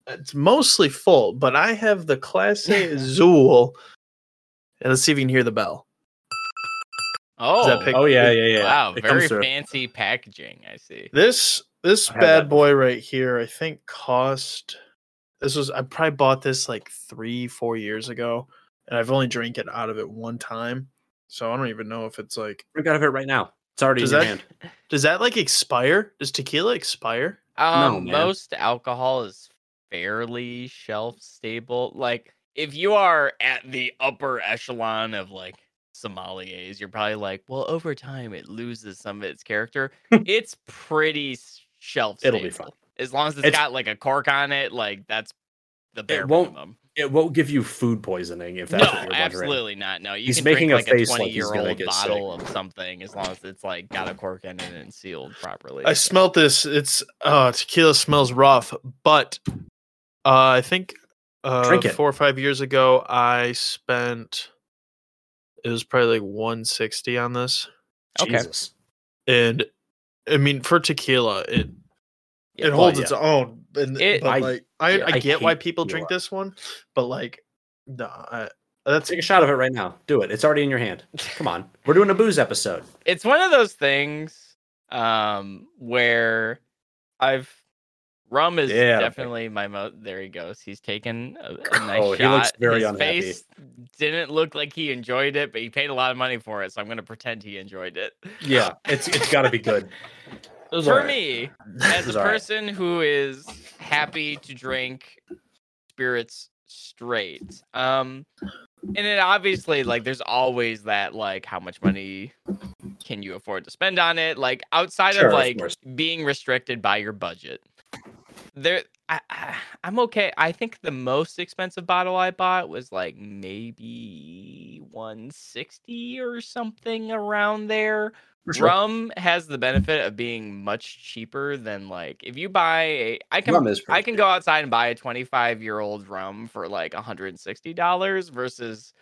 It's mostly full, but I have the Clase Azul. And let's see if you can hear the bell. oh that pic- oh yeah yeah yeah. wow It very fancy packaging i see This this bad boy right here, I think cost this was I probably bought this like three, four years ago, and I've only drank it out of it one time. So I don't even know if it's like Drink out of it right now. It's already Does in your hand. does that like expire? Does tequila expire? um man. most alcohol is fairly shelf stable like if you are at the upper echelon of like sommeliers you're probably like well over time it loses some of its character it's pretty shelf stable It'll be fine. as long as it's It's- got like a cork on it like that's the bare won't- minimum It won't give you food poisoning if that's no, what you're wondering. absolutely not. No, you He's can making drink a like a face like 20 year old get bottle of something as long as it's like got a cork in it and sealed properly. I smelt this. It's uh tequila smells rough, but uh I think uh Drink it. four or five years ago I spent it was probably like 160 on this. Okay. Jesus. And I mean for tequila, it Yeah, it well, holds yeah. its own. And It- but I- like I, yeah, I I get why people drink tequila. this one, but like no, I, that's Take a shot of it right now. Do it. It's already in your hand. Come on. We're doing a booze episode. it's one of those things um where I've rum is Yeah. definitely my mo there he goes. He's taken a, a nice Oh, shot. he looks very His unhappy. face didn't look like he enjoyed it, but he paid a lot of money for it, so I'm gonna pretend he enjoyed it. Yeah, it's it's got to be good. For me, as a person who is happy to drink spirits straight um and it obviously like there's always that like how much money can you afford to spend on it? Like outside Sure, of of like course. being restricted by your budget there I, I i'm okay i think the most expensive bottle i bought was like maybe 160 or something around there sure. Rum has the benefit of being much cheaper than like if you buy a I can I can go outside and buy a 25 year old rum for like $160 versus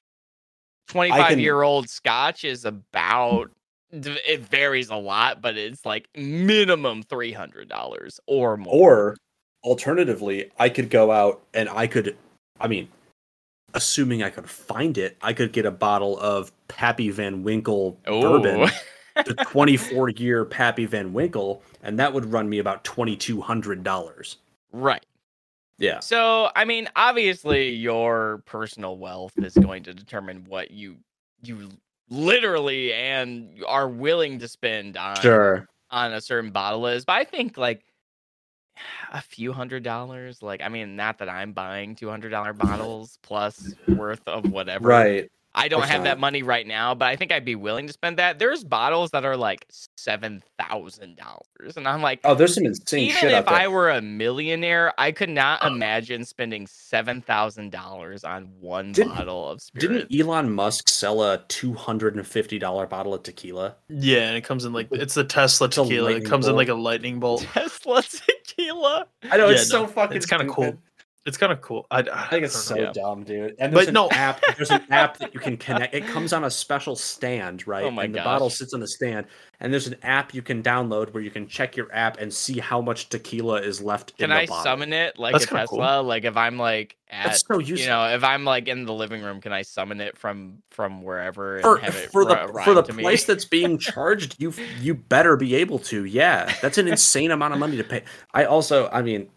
25 year old scotch is about it varies a lot but it's like minimum $300 or more. Or alternatively, I could go out and I could, I mean, assuming I could find it, I could get a bottle of Pappy Van Winkle bourbon the 24 year Pappy Van Winkle, and that would run me about $2,200. right. Yeah. So, I mean, obviously, your personal wealth is going to determine what you you literally and are willing to spend on Sure. on a certain bottle is. But I think like a few hundred dollars. Like, I mean, not that I'm buying two hundred dollar bottles plus worth of whatever. Right. I don't have that money right now, but I think I'd be willing to spend that. There's bottles that are like seven thousand dollars, and I'm like, Oh, there's some insane even shit if out there. I were a millionaire, I could not oh. imagine spending seven thousand dollars on one Didn't- bottle of spirit. Didn't Elon Musk sell a $250 bottle of tequila? Yeah, and it comes in like it's the Tesla tequila. It lightning comes in like a lightning bolt. Tesla tequila? I know Yeah, it's so fucking. It's kind of cool. It's kind of cool. I, I think it's so Yeah. dumb, dude. And But there's an no. app. There's an app that you can connect. It comes on a special stand, right? Oh my and the bottle sits on the stand. And there's an app you can download where you can check your app and see how much tequila is left Can in the I bottle. summon it like That's a kinda cool. Tesla? Like if I'm like at That's so useful. you know, if I'm like in the living room, can I summon it from from wherever and for, have it for the for the arrive to me? price that's being charged, you you better be able to. Yeah, that's an insane amount of money to pay. I also, I mean,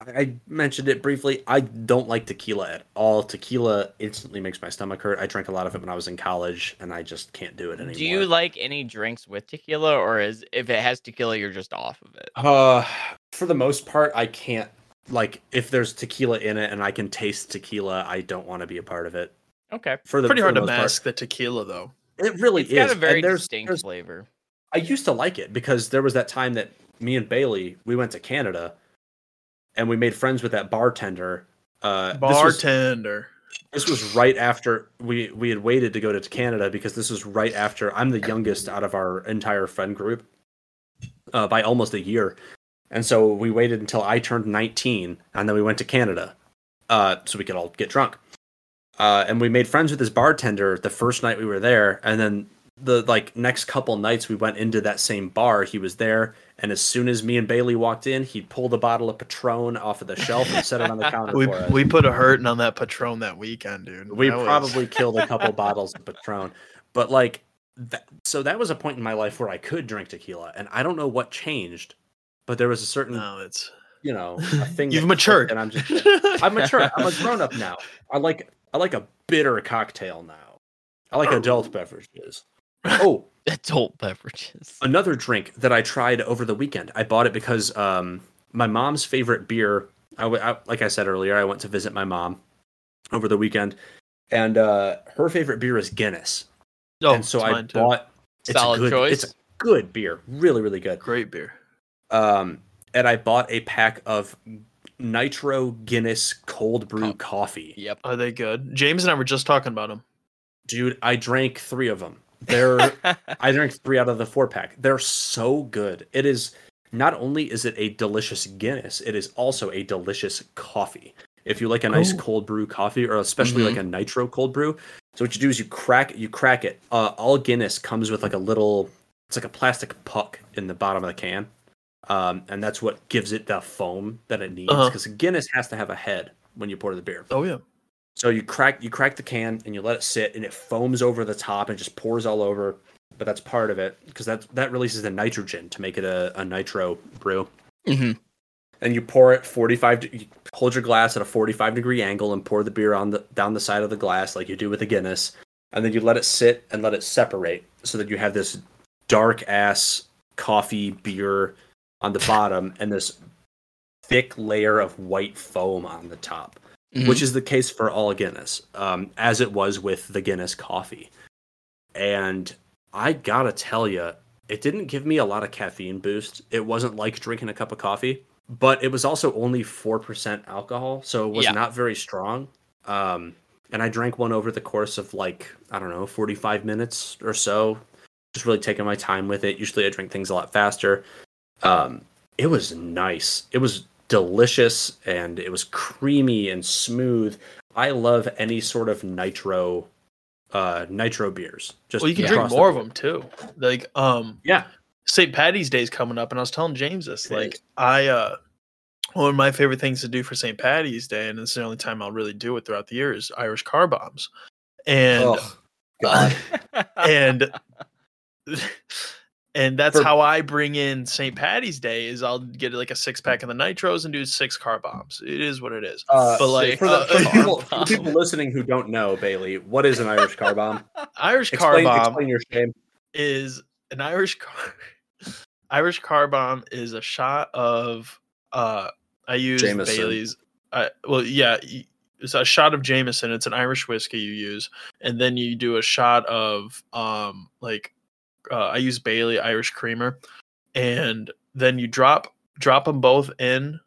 I I mentioned it briefly. I don't like tequila at all. Tequila instantly makes my stomach hurt. I drank a lot of it when I was in college, and I just can't do it anymore. Do you like any drinks with tequila, or is if it has tequila, you're just off of it? Uh, for the most part, I can't. Like, if there's tequila in it and I can taste tequila, I don't want to be a part of it. Okay, For the pretty for hard the to most part. mask the tequila though. It really it's is. got a very there's, distinct there's flavor. I used to like it because there was that time that me and Bailey we went to Canada, and we made friends with that bartender. Uh, this was, Bartender. this was right after we we had waited to go to Canada because this was right after I'm the youngest out of our entire friend group uh, by almost a year, and so we waited until I turned 19, and then we went to Canada uh, so we could all get drunk. Uh, and we made friends with this bartender the first night we were there, and then the like next couple nights we went into that same bar. He was there, and as soon as me and Bailey walked in, he pulled a bottle of Patron off of the shelf and set it on the counter We we put a hurting on that Patron that weekend, dude. We That was- probably killed a couple bottles of Patron, but like, that, so that was a point in my life where I could drink tequila, and I don't know what changed, but there was a certain, no, it's you know, a thing. You've matured. and I'm just, I'm mature. I'm a grown up now. I like, I like a bitter cocktail now. I like adult beverages. Oh, Adult beverages. another drink that I tried over the weekend. I bought it because um, my mom's favorite beer. I, w- I- like I said earlier, I went to visit my mom over the weekend, and uh, her favorite beer is Guinness. oh, and so I too. bought. It's Solid a good, choice. It's a good beer, really, really good. great beer. Um, and I bought a pack of Nitro Guinness cold brew Co- coffee. Yep. Are they good? James and I were just talking about them. Dude, I drank three of them. They're I drank three out of the four pack. They're so good. It is not only is it a delicious Guinness, it is also a delicious coffee. If you like a nice Oh. cold brew coffee, or especially like a nitro cold brew, so what you do is you crack you crack it. Uh, all Guinness comes with like a little, it's like a plastic puck in the bottom of the can, um, and that's what gives it the foam that it needs. Uh-huh. Because Guinness has to have a head when you pour the beer. Oh yeah. So you crack you crack the can and you let it sit and it foams over the top and just pours all over. But that's part of it because that that releases the nitrogen to make it a, a nitro brew. hmm And you pour it 45 de- you hold your glass at a 45 degree angle and pour the beer on the down the side of the glass like you do with a Guinness. And then you let it sit and let it separate so that you have this dark ass coffee beer on the bottom and this thick layer of white foam on the top Mm-hmm. which is the case for all Guinness, um, as it was with the Guinness coffee. And I gotta tell you, it didn't give me a lot of caffeine boost. It wasn't like drinking a cup of coffee, but it was also only 4% alcohol, so it was Yeah. not very strong. Um, and I drank one over the course of like, I don't know, 45 minutes or so, just really taking my time with it. Usually I drink things a lot faster. Um, it was nice. It was delicious and it was creamy and smooth. I love any sort of nitro uh nitro beers. Just Well, you can drink the more of them too. Like um, Yeah. St. Patty's Day is coming up, and I was telling James this. It Like is. I uh, one of my favorite things to do for St. Patty's Day, and it's the only time I'll really do it throughout the year, is Irish car bombs. And Oh, God. and And that's For- how I bring in St. Patty's Day is I'll get like a six pack of the nitros and do six car bombs. It is what it is. Uh, But, like, for the, uh, for, the people, for people listening who don't know, Bailey, what is an Irish car bomb? Irish car Explain, bomb explain your shame. is an Irish car. Irish car bomb is a shot of uh I use Jameson. Bailey's. I well yeah, it's a shot of Jameson. It's an Irish whiskey you use, and then you do a shot of um like uh, I use Bailey Irish creamer, and then you drop drop them both in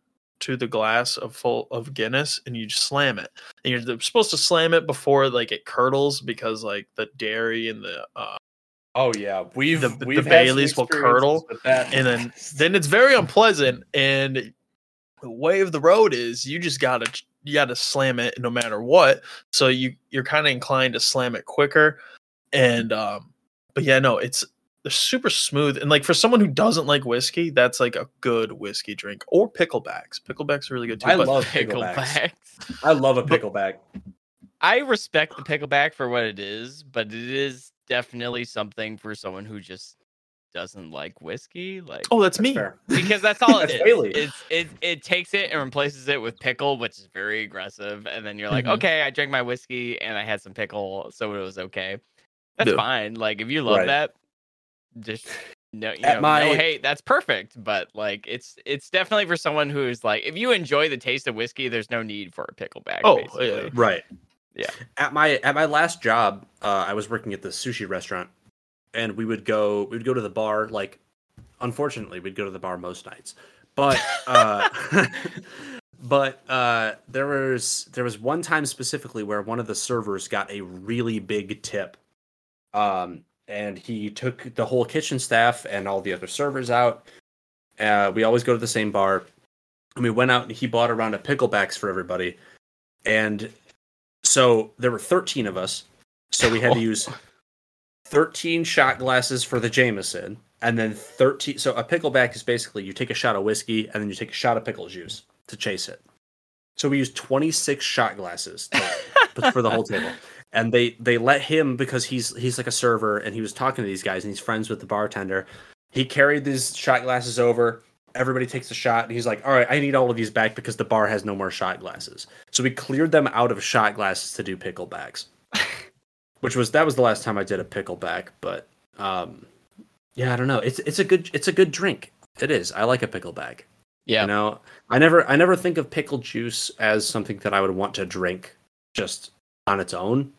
to the glass of full of Guinness, and you just slam it. And you're supposed to slam it before like it curdles because like the dairy and the uh, Oh yeah, we've The- the we've some Baileys will curdle, and then then it's very unpleasant and the way of the road is you just gotta you gotta slam it no matter what. So you you're kind of inclined to slam it quicker and um but yeah no it's they're super smooth and like for someone who doesn't like whiskey that's like a good whiskey drink or picklebacks picklebacks are really good too I but love picklebacks. Picklebacks. I love a pickleback. I respect the pickleback for what it is, but it is definitely something for someone who just doesn't like whiskey. Like oh that's That's me fair. because that's all That's is. Bailey. It's it it takes it and replaces it with pickle, which is very aggressive. And then you're like, Mhm. okay, I drank my whiskey and I had some pickle, so it was okay. That's Yeah. fine. Like if you love Right. that, just no, you At know, my- no hate. That's perfect. But like, it's it's definitely for someone who's like, if you enjoy the taste of whiskey, there's no need for a pickleback. Oh, basically. yeah. Right. Yeah. At my at my last job, uh, I was working at the sushi restaurant, and we would go we would go to the bar. Like, unfortunately, we'd go to the bar most nights. But uh, but uh, there was there was one time specifically where one of the servers got a really big tip, um, and he took the whole kitchen staff and all the other servers out. Uh, we always go to the same bar, and we went out and he bought a round of picklebacks for everybody, and so there were 13 of us. So we had to use 13 shot glasses for the Jameson, and then 13. So a pickleback is basically you take a shot of whiskey and then you take a shot of pickle juice to chase it. So we used 26 shot glasses to- for the whole table. And they they let him because he's he's like a server and he was talking to these guys and he's friends with the bartender. He carried these shot glasses over. Everybody takes a shot and he's like, "All right, I need all of these back because the bar has no more shot glasses." So we cleared them out of shot glasses to do picklebacks. Which was that was the last time I did a pickleback, but um yeah, I don't know. It's it's a good it's a good drink. It is. I like a pickleback. Yeah. You know, I never I never think of pickle juice as something that I would want to drink just on its own.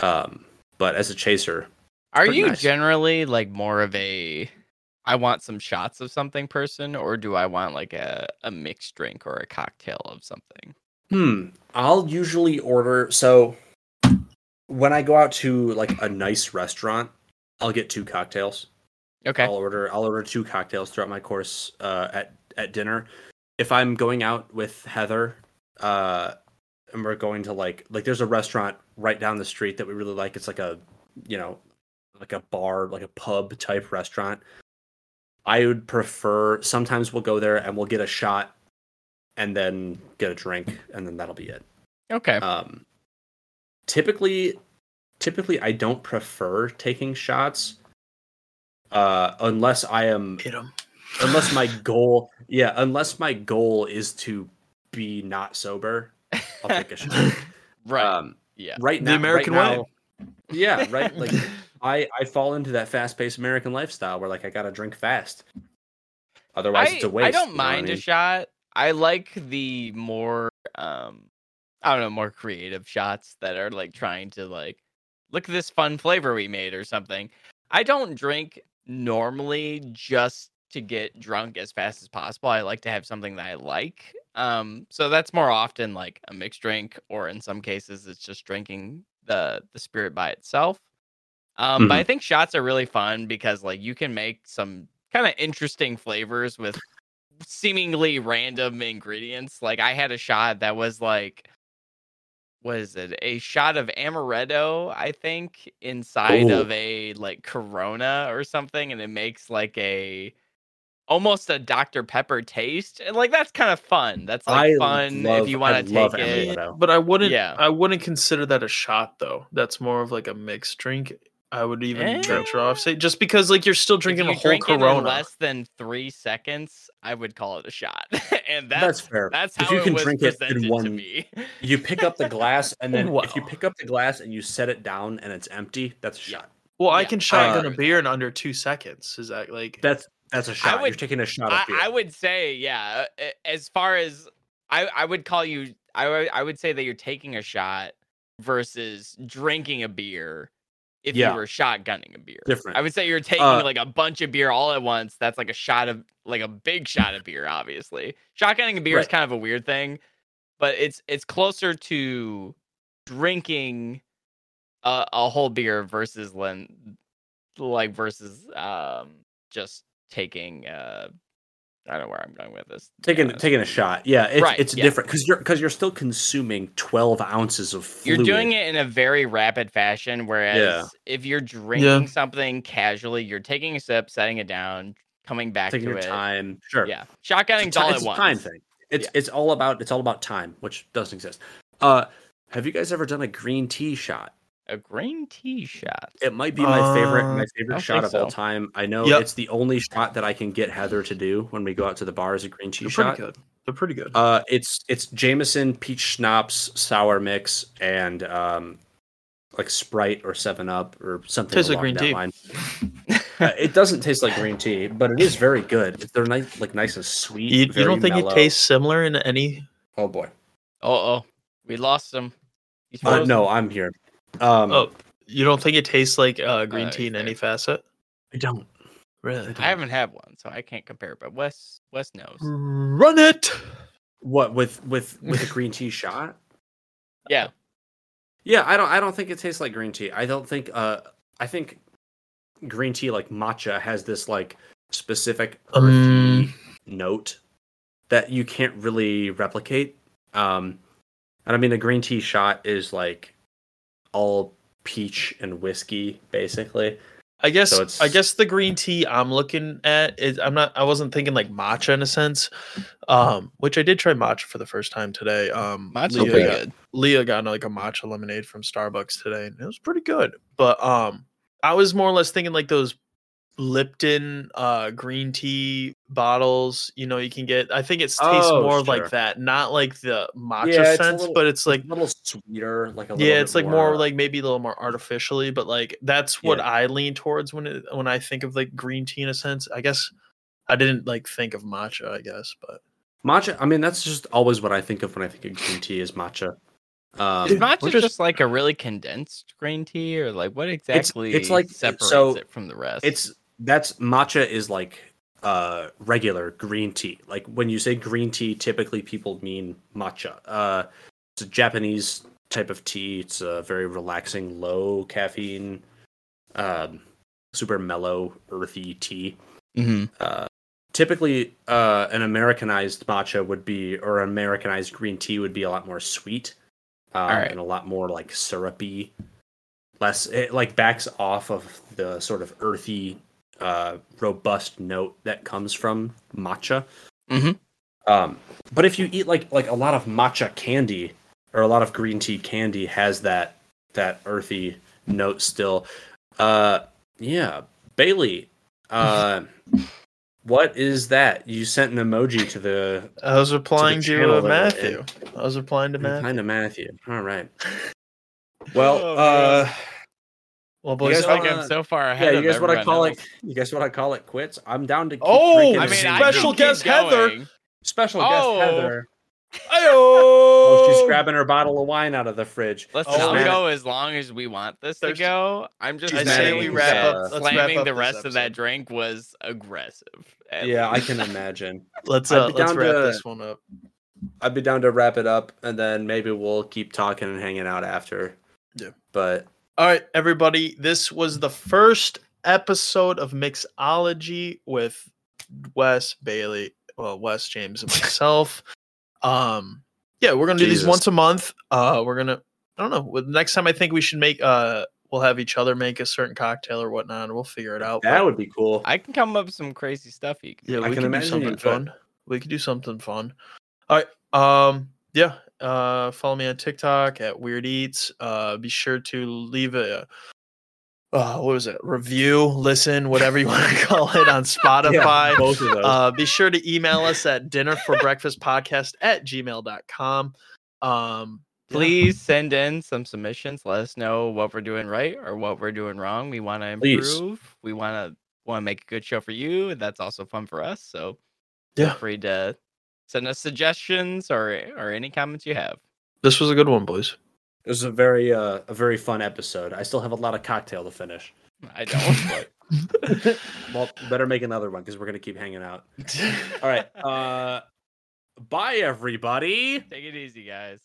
Um, but as a chaser, Are you nice. generally like more of a I want some shots of something person, or do I want like a, a mixed drink or a cocktail of something? hmm, I'll usually order so when I go out to like a nice restaurant, I'll get two cocktails. Okay. I'll order I'll order two cocktails throughout my course uh, at at dinner. If I'm going out with Heather, uh, and we're going to like like there's a restaurant right down the street that we really like. It's like a you know like a bar like a pub type restaurant. I would prefer sometimes we'll go there and we'll get a shot and then get a drink and then that'll be it. Okay. Um, typically, typically I don't prefer taking shots, uh, unless I am hit 'em. unless my goal, yeah, unless my goal is to be not sober. I'll take a shot. right. Um, yeah. right The now, American right way. now- Yeah, right. Like I, I fall into that fast-paced American lifestyle where like I gotta drink fast. Otherwise, I, it's a waste. I don't you know what I mind a shot. I like the more um I don't know, more creative shots that are like trying to like look at this fun flavor we made or something. I don't drink normally just to get drunk as fast as possible. I like to have something that I like. Um so that's more often like a mixed drink or in some cases it's just drinking the the spirit by itself. Um but I think shots are really fun because like you can make some kind of interesting flavors with seemingly random ingredients. Like I had a shot that was like what is it? A shot of amaretto, I think, inside Ooh. of a like Corona or something, and it makes like a almost a Dr. Pepper taste. And like that's kind of fun. That's like I fun love- if you want to take it. amaretto. but I wouldn't. Yeah. I wouldn't consider that a shot though. That's more of like a mixed drink. I would even Eh. venture off say just because like you're still drinking if a whole drink it in Corona. less than three seconds, I would call it a shot. and That's, that's fair. that's if how you can it was drink it presented in to one, me. you pick up the glass, and then if you pick up the glass and you set it down and it's empty, that's a Yeah. shot. well, I can I shotgun agree a beer in under two seconds. Is that like That's that's a shot. You're taking a shot I. I would say, yeah. uh, As far as I, I would call you, I, would- I would say that you're taking a shot versus drinking a beer. If Yeah. you were shotgunning a beer, Different. I would say you're taking Uh, like a bunch of beer all at once. That's like a shot of like a big shot of beer. Obviously, shotgunning a beer is kind of a weird thing, but it's it's closer to drinking a, a whole beer versus len, like versus um just taking uh I don't know where I'm going with this. taking honest. taking a shot. Yeah, it's, Right, it's yeah. different because you're because you're still consuming twelve ounces of You're doing it in a very rapid fashion, whereas if you're drinking something casually, you're taking a sip, setting it down, coming back taking to your it. time. Sure. Yeah, shotgunning It's a, all ti- at a once. time thing. It's Yeah. it's all about it's all about time, which doesn't exist. Uh, have you guys ever done a green tea shot? A green tea shot. It might be my favorite Uh, my favorite shot think of all time. I know Yep. it's the only shot that I can get Heather to do when we go out to the bar is a green tea they're shot. pretty good. They're pretty good. Uh, it's it's Jameson peach schnapps sour mix and um, like Sprite or Seven Up or something Tastes like green that tea. Uh, it doesn't taste like green tea, but it is very good. They're nice, like nice and sweet. you, you don't think mellow. it tastes similar in any? Oh boy, Oh, oh, we lost him. Uh, no, I'm here. Um, Oh, you don't think it tastes like uh, green Uh, tea in fair. any facet? I don't. Really? I haven't had one, so I can't compare. But Wes, Wes knows. Run it. What with with with a green tea shot? Yeah, Yeah, I don't. I don't think it tastes like green tea. I don't think. Uh, I think green tea like matcha has this like specific earthy Um, note that you can't really replicate. Um, and I mean, a green tea shot is like all peach and whiskey, basically. I guess So I guess the green tea I'm looking at is I'm not I wasn't thinking like matcha in a sense, um, which I did try matcha for the first time today. Um, matcha's Leah pretty got, good. Leah got like a matcha lemonade from Starbucks today, and it was pretty good. But um, I was more or less thinking like those Lipton uh green tea bottles. You know, you can get. I think it tastes Oh, more sure. like that, not like the matcha Yeah, sense, little- but it's like a little sweeter, like a little yeah, it's like more, like maybe a little more artificially, but like that's what Yeah. I lean towards when it when I think of like green tea in a sense. I guess I didn't like think of matcha, I guess, but matcha. I mean, that's just always what I think of when I think of green tea is matcha. Um, Is matcha just, just- like a really condensed green tea, or like what exactly? it's like- separates so it from the rest. It's that's matcha is like uh regular green tea. Like when you say green tea, typically people mean matcha. Uh it's a Japanese type of tea. It's a very relaxing, low caffeine, um super mellow, earthy tea. Mhm. Uh typically uh an Americanized matcha would be or an Americanized green tea would be a lot more sweet. Um, Alright. and a lot more like syrupy less it like backs off of the sort of earthy uh robust note that comes from matcha Mhm. um but if you eat like like a lot of matcha candy or a lot of green tea candy has that that earthy note still uh yeah bailey uh what is that you sent an emoji to the I was replying to, channel that we're Matthew. I was replying to Matthew. kind of matthew all right well Oh, uh man. Well, You boys, guys I feel like I'm so far ahead. yeah ahead. you guys what i call else. it you guys what i call it quits i'm down to keep Oh, drinking I a mean, secret. I Special guest Heather. special Oh. guest heather oh, Oh, she's grabbing her bottle of wine out of the fridge. Let's Oh, not go as long as we want this to go. I'm just I I say saying we wrap that up. Let's wrap slamming up the this rest of that drink was aggressive. at Yeah, I can imagine. Let's I'd uh, be let's down wrap to- this one up. I'd be down to wrap it up, and then maybe we'll keep talking and hanging out after. Yeah. But All right, everybody. This was the first episode of Mixology with Wes Bailey, well, Wes James and myself. um, yeah, we're gonna do these once a month. Uh, we're gonna, I don't know. Next time, I think we should make. Uh, we'll have each other make a certain cocktail or whatnot. and We'll figure it out. that but- would be cool. I can come up with some crazy stuff. You can yeah, I we can can do something fun. We could do something fun. All right. Um. Yeah. Uh. Follow me on TikTok at Weird Eats. Uh. Be sure to leave a uh, what was it? Review, listen, whatever you want to call it on Spotify. both of those. Uh, be sure to email us at dinner for breakfast podcast at gmail.com. Um, yeah. Please send in some submissions. Let us know what we're doing right or what we're doing wrong. We want to Please. improve. We want to want to make a good show for you. And that's also fun for us. So feel free to send us suggestions or or any comments you have. This was a good one, boys. It was a very uh, a very fun episode. I still have a lot of cocktail to finish. I don't. but Well, better make another one because we're gonna keep hanging out. All right. Uh, bye everybody. take it easy, guys.